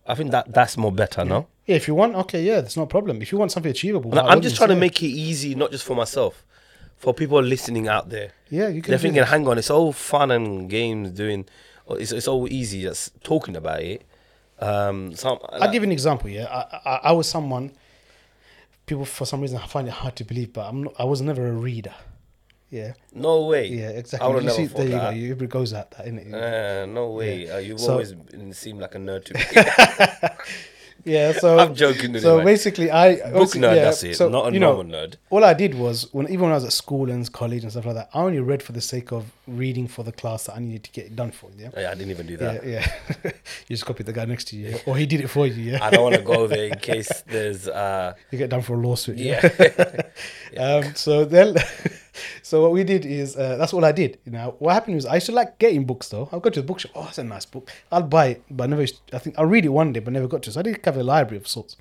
I think that that's more better, no? yeah. If you want, okay, yeah, that's no problem. If you want something achievable, No, I'm just trying to yeah. make it easy, not just for myself, for people listening out there. Yeah, you can. They're thinking, hang on, it's all fun and games doing. It's it's all easy just talking about it. Um, some I'll give you an example. Yeah, I, I, I was someone. People for some reason find it hard to believe, but I'm not, I was never a reader. Yeah, no way. yeah, I exactly. would You see, there you go. You, it goes out that, innit? Uh, no way. Uh, you've So- always been, seemed like a nerd to me. <laughs> Yeah, so I'm joking. So anyway. basically, I book nerd. yeah, that's it. so, not a you know, normal nerd. all I did was when even when I was at school and college and stuff like that, I only read for the sake of reading for the class that I needed to get it done for. Yeah, Yeah, I didn't even do that. yeah. <laughs> you just copied the guy next to you, or he did it for you. Yeah, I don't want to go there in case there's. Uh, <laughs> you get done for a lawsuit. yeah. Um, so then, so what we did is uh, that's all I did. You know, what happened was I used to like getting books though. I'll go to the bookshop. Oh, it's a nice book. I'll buy it, but I never. I think I'll read it one day, but never got to. So I did have a library of sorts.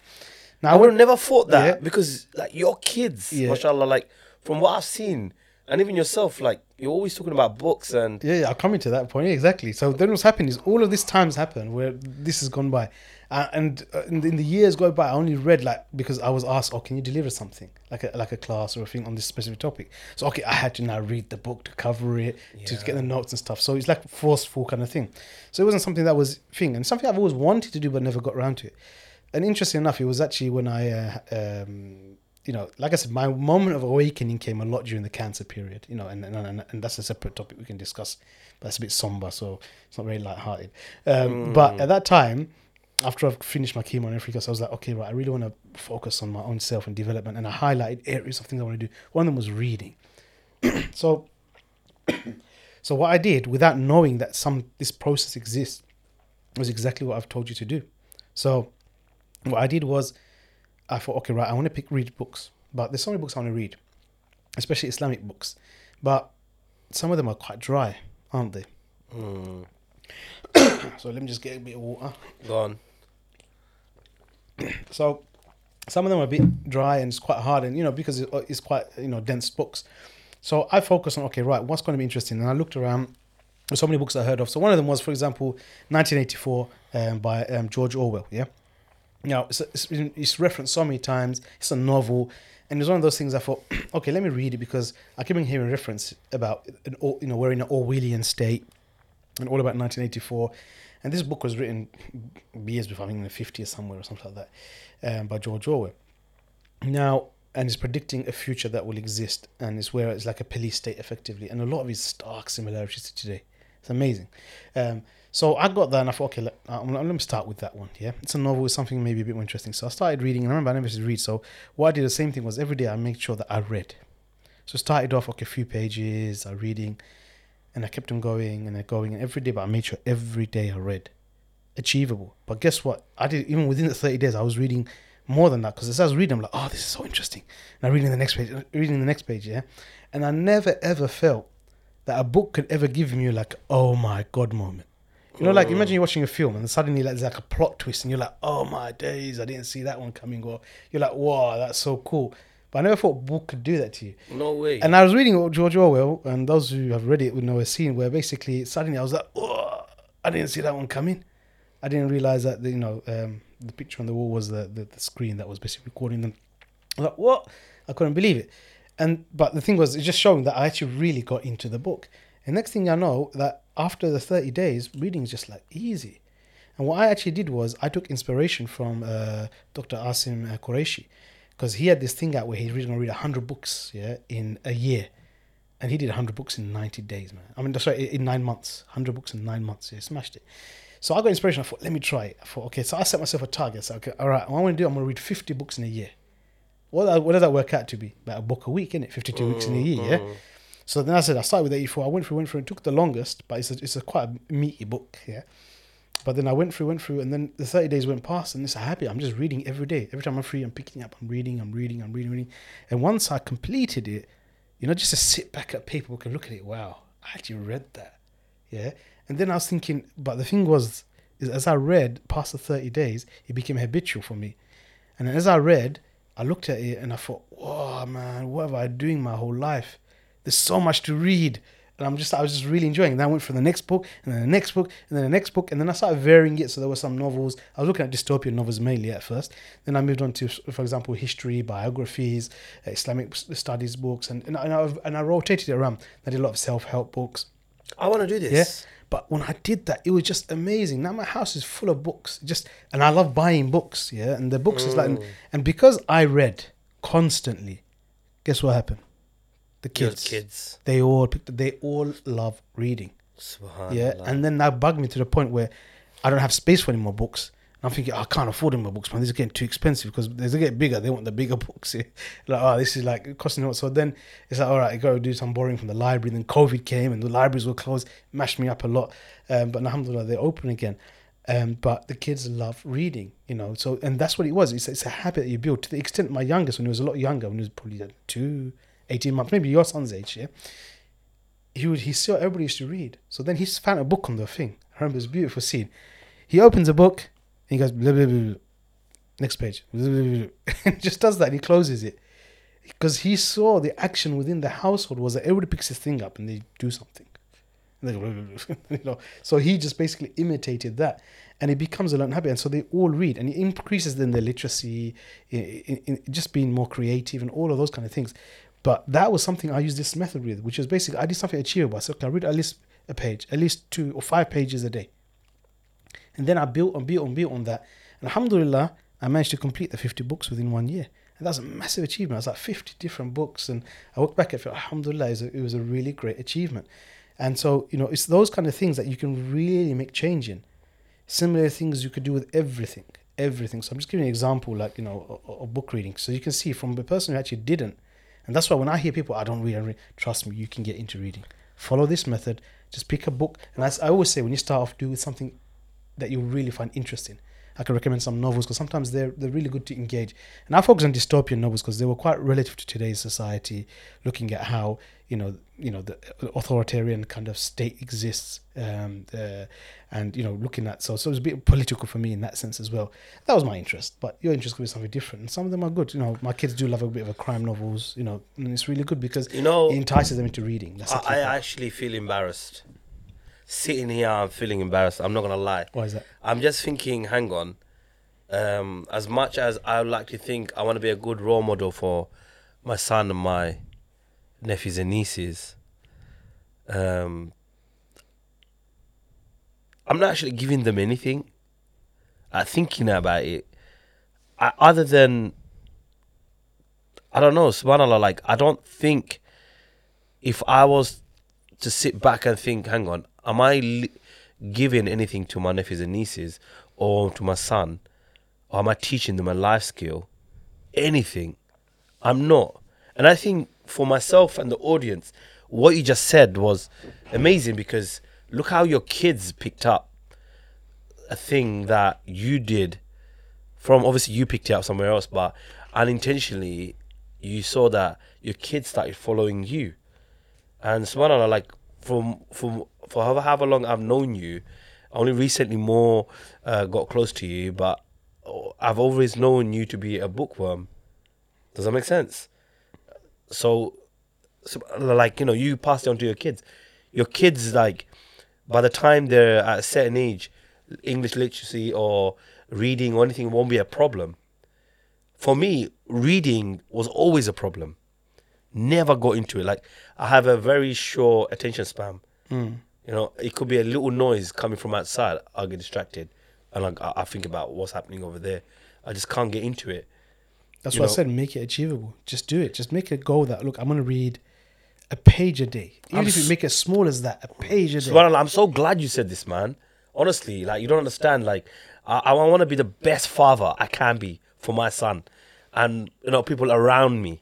Now I would have never thought that Yeah. because like your kids, Yeah. mashallah, like from what I've seen, and even yourself, like you're always talking about books and Yeah, yeah, I'll come into that point. Yeah, exactly. So then what's happened is all of these times happened where this has gone by. Uh, and uh, in, the, in the years go by, I only read like because I was asked, "Oh, can you deliver something like a like a class or a thing on this specific topic?" So okay, I had to now read the book to cover it to get the notes and stuff. So it's like forceful kind of thing. So it wasn't something that was thing, and something I've always wanted to do but never got around to it. And interesting enough, it was actually when I, uh, um, you know, like I said, my moment of awakening came a lot during the cancer period. You know, and and, and, and that's a separate topic we can discuss. That's a bit somber, so it's not very light-hearted. Um, But at that time, after I've finished my chemo and everything else, I was like, okay, right, I really want to focus on my own self and development. And I highlighted areas of things I want to do. One of them was reading. <clears throat> so, <clears throat> so what I did, without knowing that some this process exists, was exactly what I've told you to do. So, what I did was, I thought, okay, right, I want to pick read books, but there's so many books I want to read, especially Islamic books, but some of them are quite dry, aren't they? mm, <coughs> So let me just get a bit of water. go on. <clears throat> So some of them are a bit dry and it's quite hard, and you know because it's quite you know dense books. So I focus on okay, right, what's going to be interesting, and I looked around. There's so many books I heard of. So one of them was, for example, 1984 um, by um, George Orwell. Yeah. Now it's, it's, it's referenced so many times. It's a novel, and it's one of those things I thought, <clears throat> okay, let me read it because I keep hearing reference about an, you know we're in an Orwellian state and all about 1984. And this book was written years before, I think in the 50s somewhere or something like that, um, by George Orwell. Now, and it's predicting a future that will exist, and it's where it's like a police state effectively, and a lot of its stark similarities to today. It's amazing. Um, so I got that, and I thought, okay, let, um, let me start with that one. Yeah, it's a novel, with something maybe a bit more interesting. So I started reading, and I remember I never used to read. So what I did the same thing was every day I made sure that I read. So started off okay, a few pages, I reading, and I kept on going and going, and every day, but I made sure every day I read. Achievable. But guess what? I did even within the 30 days, I was reading more than that because as I was reading, I'm like, oh, this is so interesting. And I'm reading the next page, reading the next page, yeah. And I never ever felt that a book could ever give me like, oh my god moment. You know, like oh. imagine you're watching a film and suddenly like, there's like a plot twist and you're like, oh my days, I didn't see that one coming. Or you're like, wow, that's so cool. But I never thought a book could do that to you. No way. And I was reading George Orwell, and those who have read it would know a scene where basically suddenly I was like, oh, I didn't see that one coming. I didn't realize that the, you know um, the picture on the wall was the, the, the screen that was basically recording them. I was like, what? I couldn't believe it. And but the thing was, it's just showing that I actually really got into the book. And next thing I know, that after the thirty days, reading is just like easy. And what I actually did was I took inspiration from uh, Dr. Asim Qureshi because he had this thing out where he's going to read 100 books yeah, in a year. And he did 100 books in 90 days, man. I mean, that's right, in nine months. 100 books in nine months. Yeah, smashed it. So I got inspiration. I thought, let me try it. I thought, okay, so I set myself a target. So, okay, all right, what I'm going to do, I'm going to read 50 books in a year. What, uh, what does that work out to be? About a book a week, innit? 52 weeks in a year, yeah? Oh. So then I said, I started with 84. I went through, went through, it took the longest, but it's a, it's a quite a meaty book, yeah? But then I went through, went through, and then the 30 days went past, and it's a habit. I'm just reading every day. Every time I'm free, I'm picking up, I'm reading, I'm reading, I'm reading, reading. And once I completed it, you know, just to sit back at paperwork and look at it, wow, I actually read that. Yeah. And then I was thinking, but the thing was, is as I read past the 30 days, it became habitual for me. And as I read, I looked at it and I thought, whoa, man, what have I doing my whole life? There's so much to read. And I'm just, I was just really enjoying it. And then I went for the next book, and then the next book, and then the next book. And then I started varying it. So there were some novels. I was looking at dystopian novels mainly at first. Then I moved on to, for example, history, biographies, uh, Islamic studies books. And, and, I, and, I, and I rotated it around. I did a lot of self help books. I want to do this. Yeah. But when I did that, it was just amazing. Now my house is full of books. Just and I love buying books. Yeah, and the books is like, and, and because I read constantly, guess what happened? The Your kids, kids. they all picked. They all love reading. Subhanallah. Yeah, and then that bugged me to the point where I don't have space for any more books. And I'm thinking, I can't afford any more books, man. These are getting too expensive because as they get bigger, they want the bigger <laughs> books. Yeah. Like, oh, this is like costing lot. So then it's like, all right, I got to do some borrowing from the library. Then COVID came and the libraries were closed, mashed me up a lot. Um, but alhamdulillah, they're open again. Um, but the kids love reading, you know. So and that's what it was. It's, it's a habit that you build to the extent my youngest, when he was a lot younger, when he was probably like two, 18 months, maybe your son's age, yeah. He would he saw everybody used to read. So then he found a book on the thing. I remember this beautiful scene. He opens a book and he goes blah, blah, blah, next page. <laughs> And just does that and he closes it. Because he saw the action within the household was that everybody picks his thing up and they do something. They go, <laughs> you know, so he just basically imitated that, and it becomes a learned habit. And so they all read, and it increases then their literacy, in, in, in just being more creative, and all of those kind of things. But that was something I used this method with, which is basically I did something achievable. I said, okay, I read at least a page, at least two or five pages a day. And then I built on, built on, built on that. And alhamdulillah, I managed to complete the 50 books within one year. And that's a massive achievement. I was like 50 different books. And I look back at it, alhamdulillah, it was, a, it was a really great achievement. And so, you know, it's those kind of things that you can really make change in. Similar things you could do with everything, everything. So I'm just giving an example, like, you know, of book reading. So you can see from the person who actually didn't. And that's why when I hear people, I don't read, I read, trust me, you can get into reading. Follow this method. Just pick a book. And as I always say, when you start off, do with something that you really find interesting. I can recommend some novels because sometimes they're they're really good to engage. And I focus on dystopian novels because they were quite relative to today's society, looking at how you know you know the authoritarian kind of state exists, um, uh, and you know looking at so so it's a bit political for me in that sense as well. That was my interest, but your interest could be something different. And some of them are good. You know, my kids do love a bit of a crime novels. You know, and it's really good because You know, it entices them into reading. That's I, I actually feel embarrassed. Sitting here, I'm feeling embarrassed. I'm not gonna lie. Why is that? I'm just thinking, hang on. Um, as much as I would like to think I want to be a good role model for my son and my nephews and nieces, um, I'm not actually giving them anything. Uh, thinking about it, I, other than I don't know, subhanallah, like I don't think if I was to sit back and think, hang on, am I li- giving anything to my nephews and nieces or to my son? Or am I teaching them a life skill? Anything. I'm not. And I think for myself and the audience, what you just said was amazing because look how your kids picked up a thing that you did from obviously you picked it up somewhere else, but unintentionally you saw that your kids started following you. And subhanAllah, like from from for however, however long I've known you, only recently more uh, got close to you, but I've always known you to be a bookworm. Does that make sense? So, so like you know, you pass it on to your kids. Your kids like by the time they're at a certain age, English literacy or reading or anything won't be a problem. For me, reading was always a problem. Never got into it. Like I have a very short attention span. Hmm. You know, it could be a little noise coming from outside. I'll get distracted, and like I, I think about what's happening over there. I just can't get into it. That's you why I said make it achievable. Just do it. Just make a goal that look, I'm gonna read a page a day. Even I'm if you make it as small as that, a page a day. Subhanallah, I'm so glad you said this, man. Honestly, like you don't understand. Like I, I want to be the best father I can be for my son, and you know people around me.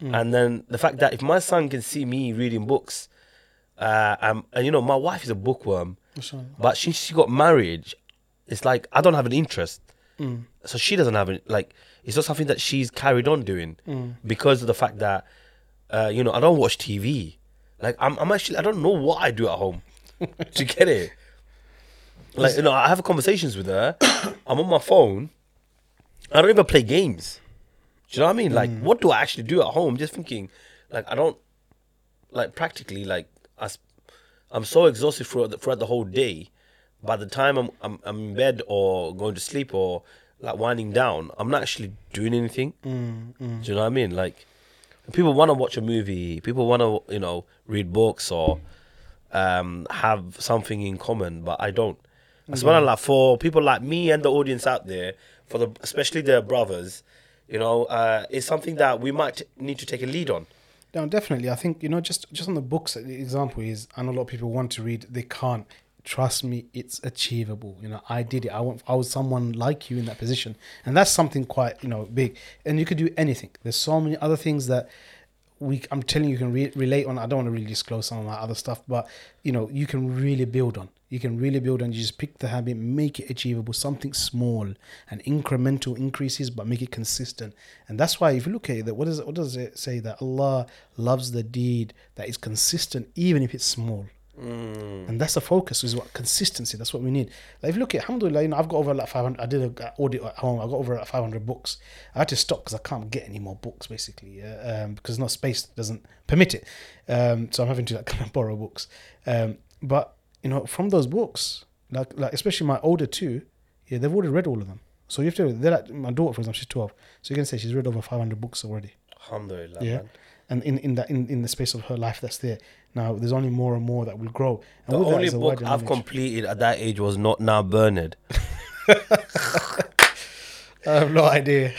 And then the fact that if my son can see me reading books, uh, um, and you know my wife is a bookworm, but since she got married, it's like I don't have an interest. So she doesn't have it. Like it's not something that she's carried on doing because of the fact that uh, you know I don't watch TV. Like I'm, I'm actually I don't know what I do at home. <laughs> do you get it? Like you know, I have conversations with her. <coughs> I'm on my phone. I don't even play games. Do you know what I mean? Like, Mm. what do I actually do at home? Just thinking, like, I don't, like, practically, like, I'm so exhausted throughout the, throughout the whole day. By the time I'm, I'm I'm in bed or going to sleep or like winding down, I'm not actually doing anything. Mm, Do you know what I mean? Like, people want to watch a movie. People want to, you know, read books or um, have something in common, but I don't. What I like for people like me and the audience out there, for the especially the brothers. You know, uh, it's something that we might need to take a lead on. No, definitely. I think you know, just just on the books. The example is, I know a lot of people want to read, they can't. Trust me, it's achievable. You know, I did it. I want. I was someone like you in that position, and that's something quite you know big. And you could do anything. There's so many other things that we. I'm telling you, you can re- relate on. I don't want to really disclose some of my other stuff, but you know, you can really build on. You can really build on. You just pick the habit, make it achievable, something small and incremental increases, but make it consistent. And that's why, if you look at it, that what does it, what does it say that Allah loves the deed that is consistent, even if it's small. And that's the focus is what consistency. That's what we need. Like if you look at, alhamdulillah, you know, I've got over like 500. I did an audit at home. I got over like 500 books. I had to stop because I can't get any more books, basically, yeah? um, because no space doesn't permit it. Um, so I'm having to like kind <laughs> of borrow books. Um, but you know, from those books, like like especially my older two, yeah, they've already read all of them. So you have to. They're like my daughter, for example, she's 12. So you can say she's read over 500 books already. Alhamdulillah, Yeah. man. And in, in that in, in the space of her life that's there. Now there's only more and more that will grow. And The only book I've knowledge. completed at that age was Not Now Bernard. <laughs> <laughs> I have no idea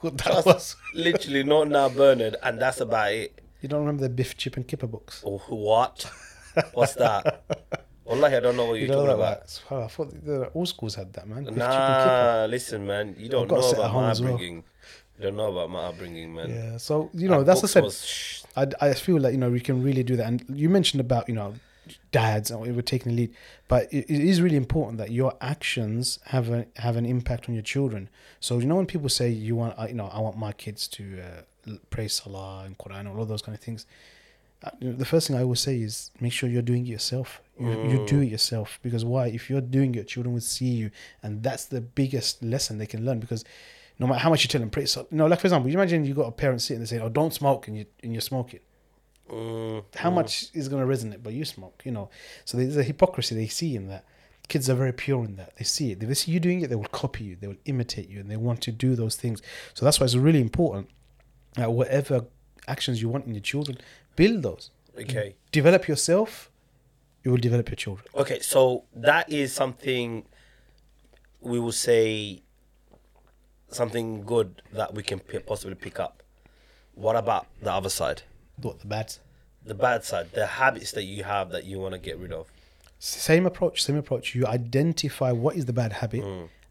what that was. Literally Not Now Bernard, and that's about it. You don't remember the Biff, Chip, and Kipper books? Oh, what? What's that? <laughs> Wallahi, I don't know what you're You know talking about. I thought the, all schools had that, man. Biff, Chip, and Kipper. Nah, listen, man. You don't know about my well. You don't know about my upbringing, man. Yeah. So you know, Our that's what I said. I, I feel like you know we can really do that. And you mentioned about you know dads and we're taking the lead. But it, it is really important that your actions have a have an impact on your children. So you know when people say you want uh, you know i want my kids to uh, pray salah and quran and all those kind of things uh, the first thing i always say is make sure you're doing it yourself. You, you do it yourself. Because why? If you're doing it children will see you. And that's the biggest lesson they can learn. Because no matter how much you tell them pray so you know like for example you imagine you got a parent sitting there saying oh don't smoke and you and you're smoking. Mm, how much is going to resonate but you smoke you know? So there's a hypocrisy they see in that. Kids are very pure in that. They see it. If they see you doing it they will copy you they will imitate you and they want to do those things. So that's why it's really important that whatever actions you want in your children build those. Okay. develop yourself you will develop your children. Okay, so that is something we will say something good that we can p- possibly pick up. What about the other side? what the bad The bad side, the habits that you have that you want to get rid of. same approach same approach you identify what is the bad habit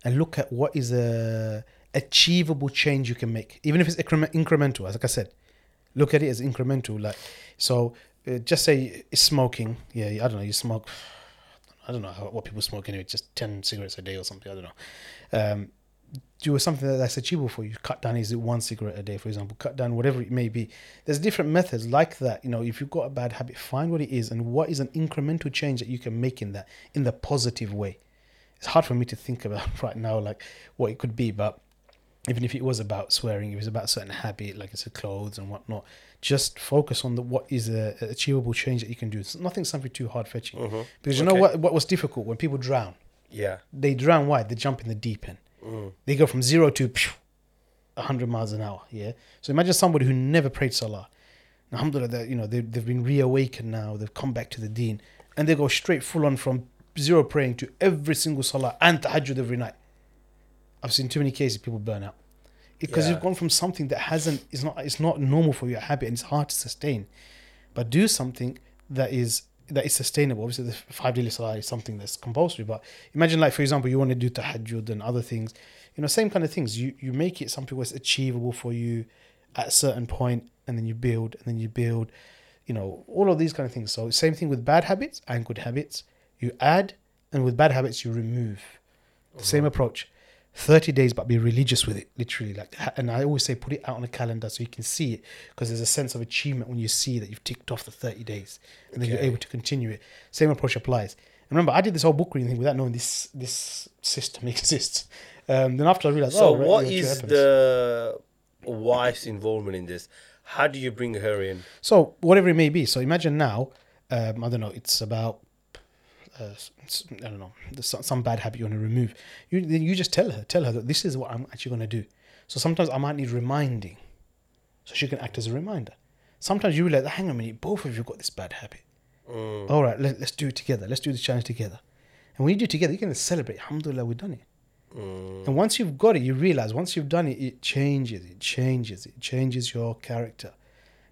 and look at what is a achievable change you can make even if it's increment, incremental as like i said look at it as incremental like so uh, just say it's smoking yeah i don't know you smoke i don't know how, what people smoke anyway just 10 cigarettes a day or something i don't know um, do something that's achievable for you. Cut down is it one cigarette a day, for example. Cut down whatever it may be. There's different methods like that. You know, if you've got a bad habit, find what it is and what is an incremental change that you can make in that in the positive way. It's hard for me to think about <laughs> right now, like what it could be, but even if it was about swearing, if it was about a certain habit, like it's a clothes and whatnot, just focus on the what is a, a achievable change that you can do. It's nothing something too hard fetching. Mm-hmm. Because you know what what was difficult when people drown? Yeah. they drown why they jump in the deep end Mm. they go from zero to phew, 100 miles an hour yeah? So imagine somebody who never prayed salah. Alhamdulillah that you know they, they've been reawakened now they've come back to the deen and they go straight full on from zero praying to every single salah and tahajjud every night. I've seen too many cases people burn out. Because Yeah. you've gone from something that hasn't is not it's not normal for your habit and it's hard to sustain but do something that is that is sustainable. Obviously, the five daily salah is something that's compulsory. But imagine, like for example, you want to do tahajjud and other things. You know, same kind of things. You you make it something that's achievable for you at a certain point, and then you build, and then you build. You know, all of these kind of things. So same thing with bad habits and good habits. You add, and with bad habits you remove. The same approach. 30 days but be religious with it literally like and i always say put it out on a calendar so you can see it because there's a sense of achievement when you see that you've ticked off the 30 days and then you're able to continue it same approach applies remember, I did this whole book reading thing without knowing this this system <laughs> exists. Um, then after I realized, So oh, right, what is the wife's involvement in this? How do you bring her in? So whatever it may be. So imagine now, um, I don't know, it's about, uh, I don't know, some, some bad habit you want to remove. You then you just tell her, tell her that this is what I'm actually going to do. So sometimes I might need reminding, so she can act as a reminder. Sometimes you realize, hang on a minute, both of you got this bad habit. All right, let, let's do it together. Let's do this challenge together. And when you do it together, you can celebrate. Alhamdulillah, we've done it. And once you've got it, you realize once you've done it, it changes, it changes, it changes your character.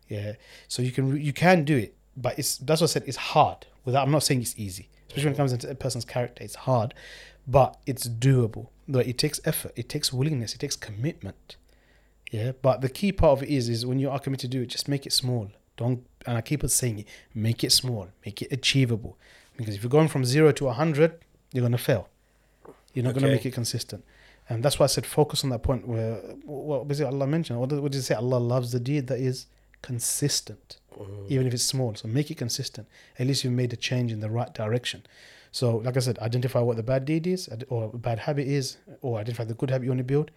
Yeah. So you can you can do it, but it's that's what I said. It's hard. Without I'm not saying it's easy, especially when it comes into a person's character. It's hard, but it's doable. But it takes effort. It takes willingness. It takes commitment. Yeah. But the key part of it is is when you are committed to do it, just make it small. Don't and I keep on saying it. Make it small. Make it achievable. Because if you're going from zero to a hundred, you're gonna fail. You're not going to make it consistent. And that's why I said focus on that point where what was it Allah mentioned? What did, what did say? Allah loves the deed that is consistent, mm. even if it's small. So make it consistent. At least you've made a change in the right direction. So, like I said, identify what the bad deed is or bad habit is, or identify the good habit you want to build.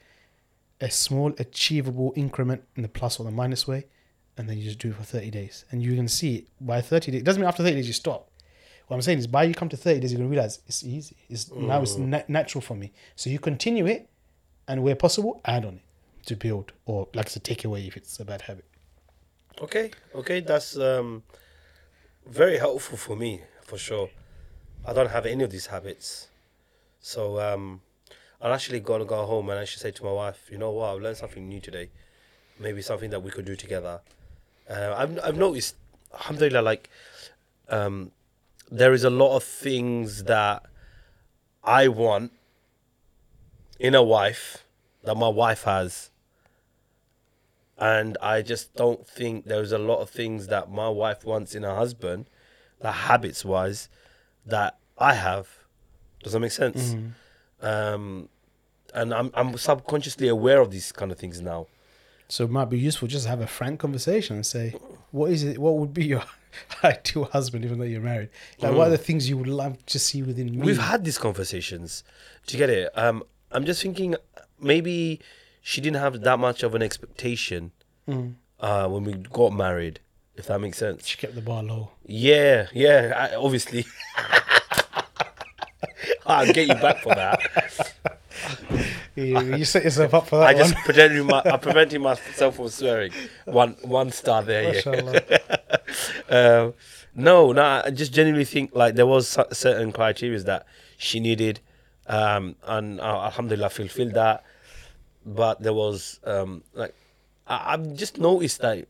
A small, achievable increment in the plus or the minus way, and then you just do it for 30 days. And you can see by 30 days. It doesn't mean after 30 days you stop. What I'm saying is, by you come to 30 days, you're going to realize it's easy. It's now it's mm. na- natural for me. So you continue it, and where possible, add on it to build, or like I said, take away if it's a bad habit. Okay, okay, that's um, very helpful for me for sure. I don't have any of these habits, so um, I'm actually gonna go home and I should say to my wife, you know what, I've learned something new today. Maybe something that we could do together. Uh, I've I've noticed, alhamdulillah, like um, there is a lot of things that I want in a wife that my wife has and I just don't think there's a lot of things that my wife wants in a husband, that habits wise, that I have. Does that make sense? Um, and I'm I'm subconsciously aware of these kind of things now. So it might be useful just to have a frank conversation and say, what is it? What would be your <laughs> ideal husband, even though you're married? Like, what are the things you would love to see within me? We've had these conversations. Do you get it? Um, I'm just thinking maybe she didn't have that much of an expectation uh, when we got married. If that makes sense. She kept the bar low. Yeah, yeah, I, obviously. <laughs> I'll get you back for that. <laughs> You, you set yourself up for that I one. just preventing my, preventing myself from swearing. One one star there. Yeah. <laughs> Um, no, no, I just genuinely think like there was certain criteria that she needed, um, and uh, Alhamdulillah fulfilled that. But there was um, like I, I've just noticed that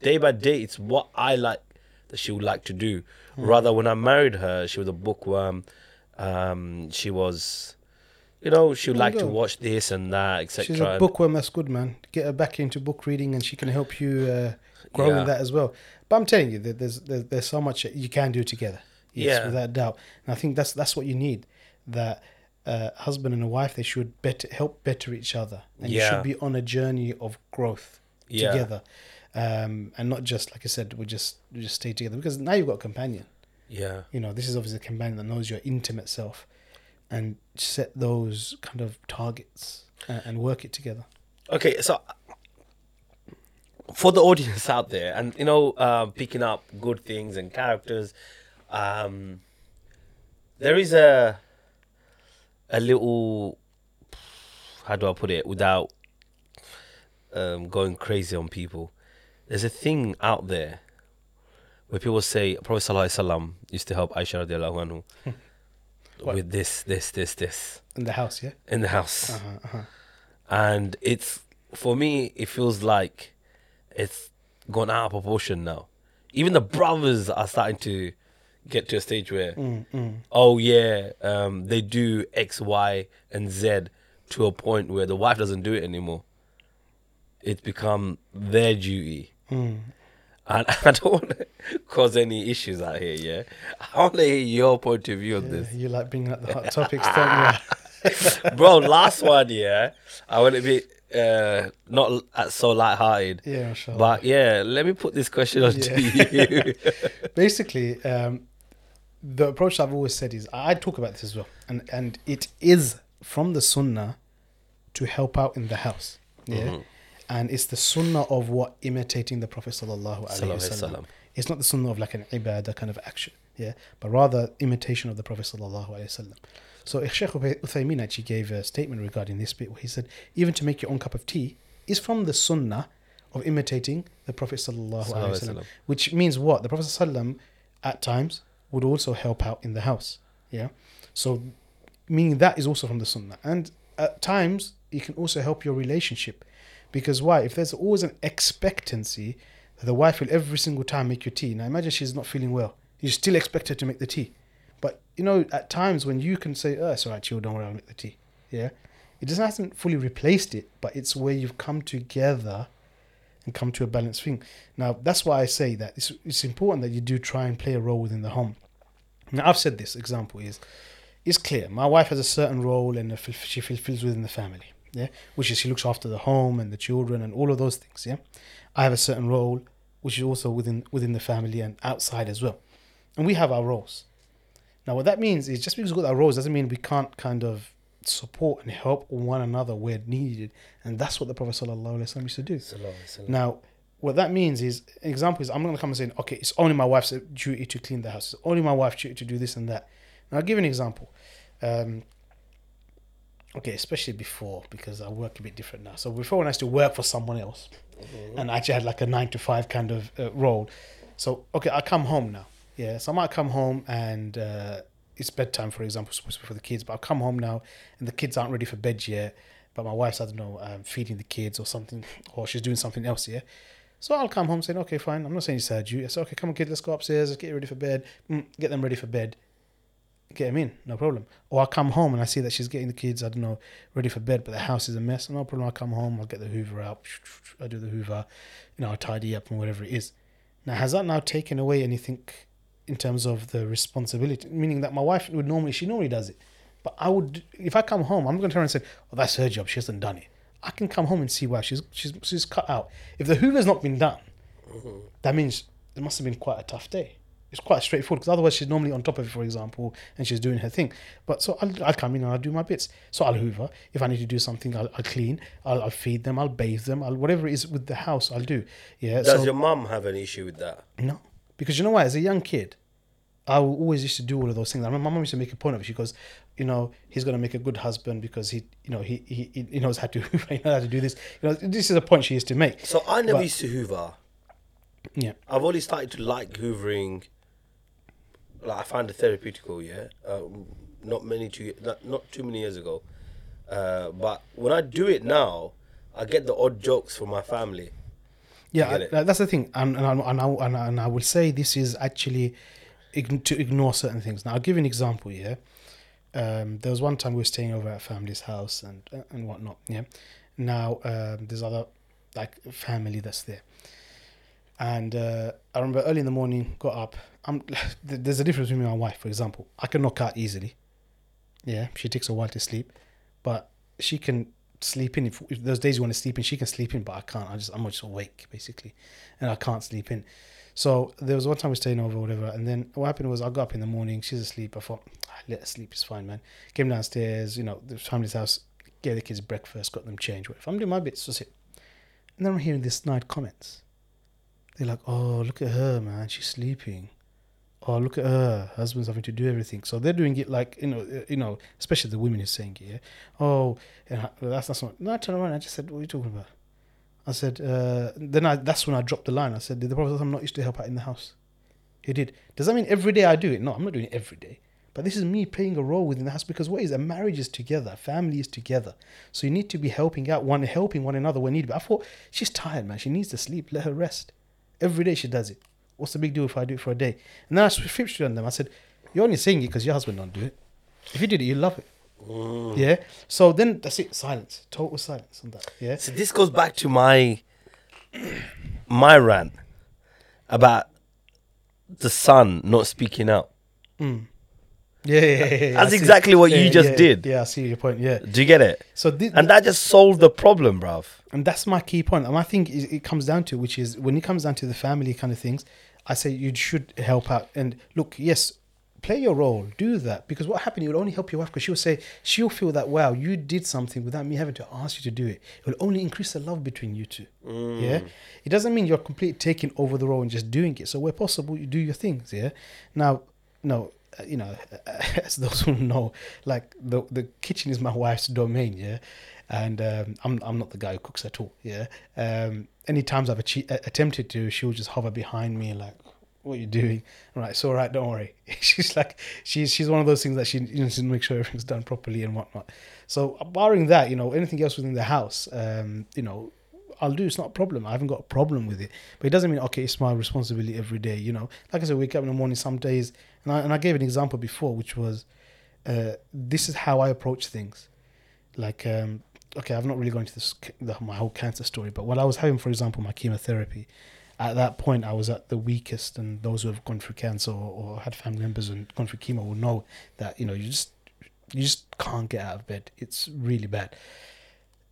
day by day, it's what I like that she would like to do. Rather, when I married her, she was a bookworm. Um, she was, you know, she would like to watch this and that, etc. She's a bookworm. That's good, man. Get her back into book reading, and she can help you uh, grow Yeah. in that as well. But I'm telling you, that there's there's, there's so much you can do together. Yes, Yeah. without doubt. And I think that's that's what you need. That uh, husband and a wife they should better help better each other, and you should be on a journey of growth Yeah. together, um, and not just like I said, we just we just stay together because now you've got a companion. Yeah. You know, this is obviously a companion that knows your intimate self, and set those kind of targets and, and work it together. Okay, so for the audience out there, and you know, uh, picking up good things and characters, um, there is a a little how do I put it without um, going crazy on people. There's a thing out there where people say Prophet Sallallahu Alaihi Wasallam used to help Aisha radiallahu anhu <laughs> with this, this, this, this In the house, yeah. in the house Uh-huh, uh-huh. and it's for me it feels like it's gone out of proportion now even the brothers are starting to get to a stage where oh yeah um, they do x y and z to a point where the wife doesn't do it anymore it's become their duty and <laughs> I don't want to cause any issues out here, yeah. I want to hear your point of view on Yeah, this. you like bringing up the hot <laughs> topics, don't you? <laughs> bro. Last one, yeah. I want to be uh, not uh, so light-hearted, Yeah, sure. but yeah. Let me put this question on to you. Basically, um, the approach I've always said is I talk about this as well, and and it is from the sunnah to help out in the house. Yeah. Mm-hmm. And it's the sunnah of what imitating the Prophet sallallahu alaihi wasallam. It's not the sunnah of like an ibadah kind of action, yeah, but rather imitation of the Prophet sallallahu alaihi wasallam. So Sheikh Uthaymeen actually gave a statement regarding this bit where he said, even to make your own cup of tea is from the sunnah of imitating the Prophet sallallahu Sallallahu alaihi wasallam, wasallam. which means what the Prophet sallam at times would also help out in the house, yeah. So meaning that is also from the sunnah. And at times it can also help your relationship. Because why? If there's always an expectancy that the wife will every single time make your tea now imagine she's not feeling well. You still expect her to make the tea. But you know at times when you can say oh it's all right chill don't worry i'll make the tea yeah? It just hasn't fully replaced it but it's where you've come together and come to a balanced thing. Now that's why i say that it's, it's important that you do try and play a role within the home. Now i've said this example is it's clear. My wife has a certain role and she fulfills within the family yeah? Which is she looks after the home and the children and all of those things yeah? I have a certain role which is also within within the family and outside as well. And we have our roles. Now what that means is just because we've got our roles doesn't mean we can't kind of support and help one another where needed and that's what the prophet sallallahu alaihi wasallam used to do now, what that means is, an example is, I'm going to come and say, okay, it's only my wife's duty to clean the house. It's only my wife's duty to do this and that. Now, I'll give an example. Um, okay, especially before, because I work a bit different now. So before, when I used to work for someone else, and I actually had like a nine to five kind of uh, role. So, okay, I come home now. Yeah, so I might come home and uh, it's bedtime, for example, supposed to be for the kids, but I'll come home now and the kids aren't ready for bed yet. But my wife's, I don't know, um, feeding the kids or something, or she's doing something else, yeah. So I'll come home saying, okay, fine. I'm not saying it's her duty. I say, okay, come on, kid, let's go upstairs. Let's get ready for bed. Mm, get them ready for bed. Get them in, no problem. Or I come home and I see that she's getting the kids, I don't know, ready for bed, but the house is a mess. No problem. I come home, I'll get the Hoover out. <sniffs> I do the Hoover, you know, I tidy up and whatever it is. Now, has that now taken away anything in terms of the responsibility? Meaning that my wife would normally, she normally does it. But I would, if I come home, I'm going to turn and say, oh, that's her job. She hasn't done it. I can come home and see why she's she's she's cut out. If the Hoover's not been done, that means it must have been quite a tough day. It's quite straightforward because otherwise she's normally on top of it, for example, and she's doing her thing. But so I'll, I'll come in and I'll do my bits. So I'll hoover. If I need to do something, I'll, I'll clean. I'll, I'll feed them. I'll bathe them. I'll whatever it is with the house, I'll do. Yeah. Does so, your mum have an issue with that? no, because you know what? As a young kid, I always used to do all of those things. I remember my mom used to make a point of it. She goes, you know, he's gonna make a good husband because he, you know, he he, he knows how to <laughs> he knows how to do this. You know, this is a point she used to make. So I never But- used to hoover. Yeah. I've only started to like hoovering. Like I find it therapeutical, yeah. Um, not many too not, not too many years ago, uh, but when I do it now, I get the odd jokes from my family. Yeah? That's the thing, and and I, and, I, and, I, and I will say this is actually to ignore certain things. Now, I'll give you an example. here. um, there was one time we were staying over at family's house and and whatnot. Yeah, now um, there's other like family that's there, and uh, I remember early in the morning, got up. I'm <laughs> there's a difference between me and my wife. For example, I can knock out easily. Yeah, she takes a while to sleep, but she can sleep in. If, if those days you want to sleep in, she can sleep in, but I can't. I just I'm just awake basically, and I can't sleep in. So there was one time we staying over, whatever, and then what happened was I got up in the morning. She's asleep. I thought, ah, let her sleep. It's fine, man. Came downstairs, you know, the family's house. Gave the kids breakfast, got them changed. Whatever. I'm doing my bits. That's it. And then I'm hearing this snide comments. They're like, "Oh, look at her, man. She's sleeping." Oh look at her husband's having to do everything. So they're doing it like you know uh, you know especially the women who's saying it yeah? Oh that's that's not no I turned around I just said what are you talking about? I said uh, then I that's when I dropped the line. I said did the prophet I'm not used to help out in the house. He did. Does that mean every day I do it? No I'm not doing it every day. But this is me playing a role within the house because what is a marriage is together family is together. So you need to be helping out one helping one another when needed I thought she's tired man. She needs to sleep. Let her rest. Every day she does it what's the big deal if I do it for a day? And then I flipped on them. I said you're only saying it because your husband don't do it. If you did it you love it. Mm. Yeah? So then that's it. Silence. Total silence on that. Yeah? So this goes back to my <clears throat> my rant about the son not speaking out. Mm. yeah, yeah, yeah, yeah, That's exactly what you just yeah, did. yeah I see your point yeah. Do you get it? so And that just solved the problem, bruv. and that's my key point. And I think it comes down to, which is when it comes down to the family kind of things, I say you should help out. And look, yes, play your role, do that. Because what happened, it will only help your wife because she'll say, she'll feel that, wow, you did something without me having to ask you to do it. It will only increase the love between you two. Mm. Yeah. It doesn't mean you're completely taking over the role and just doing it. So where possible, you do your things. Yeah. Now, no, you know, <laughs> as those who know, like the the kitchen is my wife's domain. Yeah. And um, I'm I'm not the guy who cooks at all. Yeah. Um, any times I've attempted to, she'll just hover behind me like, what are you doing? I'm like, it's all right, don't worry. <laughs> she's like, she's she's one of those things that she you know to make sure everything's done properly and whatnot. So barring that, you know, anything else within the house, um, you know, I'll do. It's not a problem. I haven't got a problem with it. But it doesn't mean okay, it's my responsibility every day. You know, like I said, wake up in the morning some days, and I and I gave an example before, which was, uh, this is how I approach things. Like, um, okay, I've not really gone into this the, my whole cancer story, but when I was having, for example, my chemotherapy, at that point I was at the weakest, and those who have gone through cancer or, or had family members and gone through chemo will know that you know you just you just can't get out of bed. It's really bad.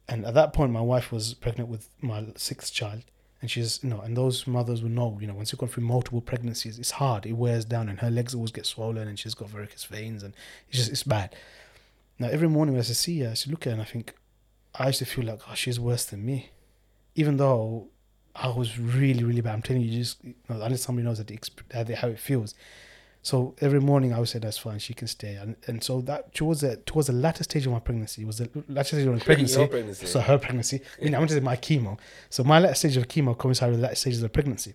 And at that point, my wife was pregnant with my sixth child, and she's you know, and those mothers will know, you know, once you've gone through multiple pregnancies, it's hard. It wears down, and her legs always get swollen, and she's got varicose veins, and it's just it's bad. Now every morning as I see her, I look at her, and I think I used to feel like, oh, she's worse than me, even though I was really really bad. I'm telling you, you just you know, unless somebody knows that the, exp- how they- how it feels. So every morning I would say that's fine, she can stay, and and so that towards the towards the latter stage of my pregnancy was the latter stage of my <laughs> pregnancy. Pregnancy. So her pregnancy. I mean, I wanted to say my chemo. So my latter stage of chemo coincided with the latter stages of pregnancy.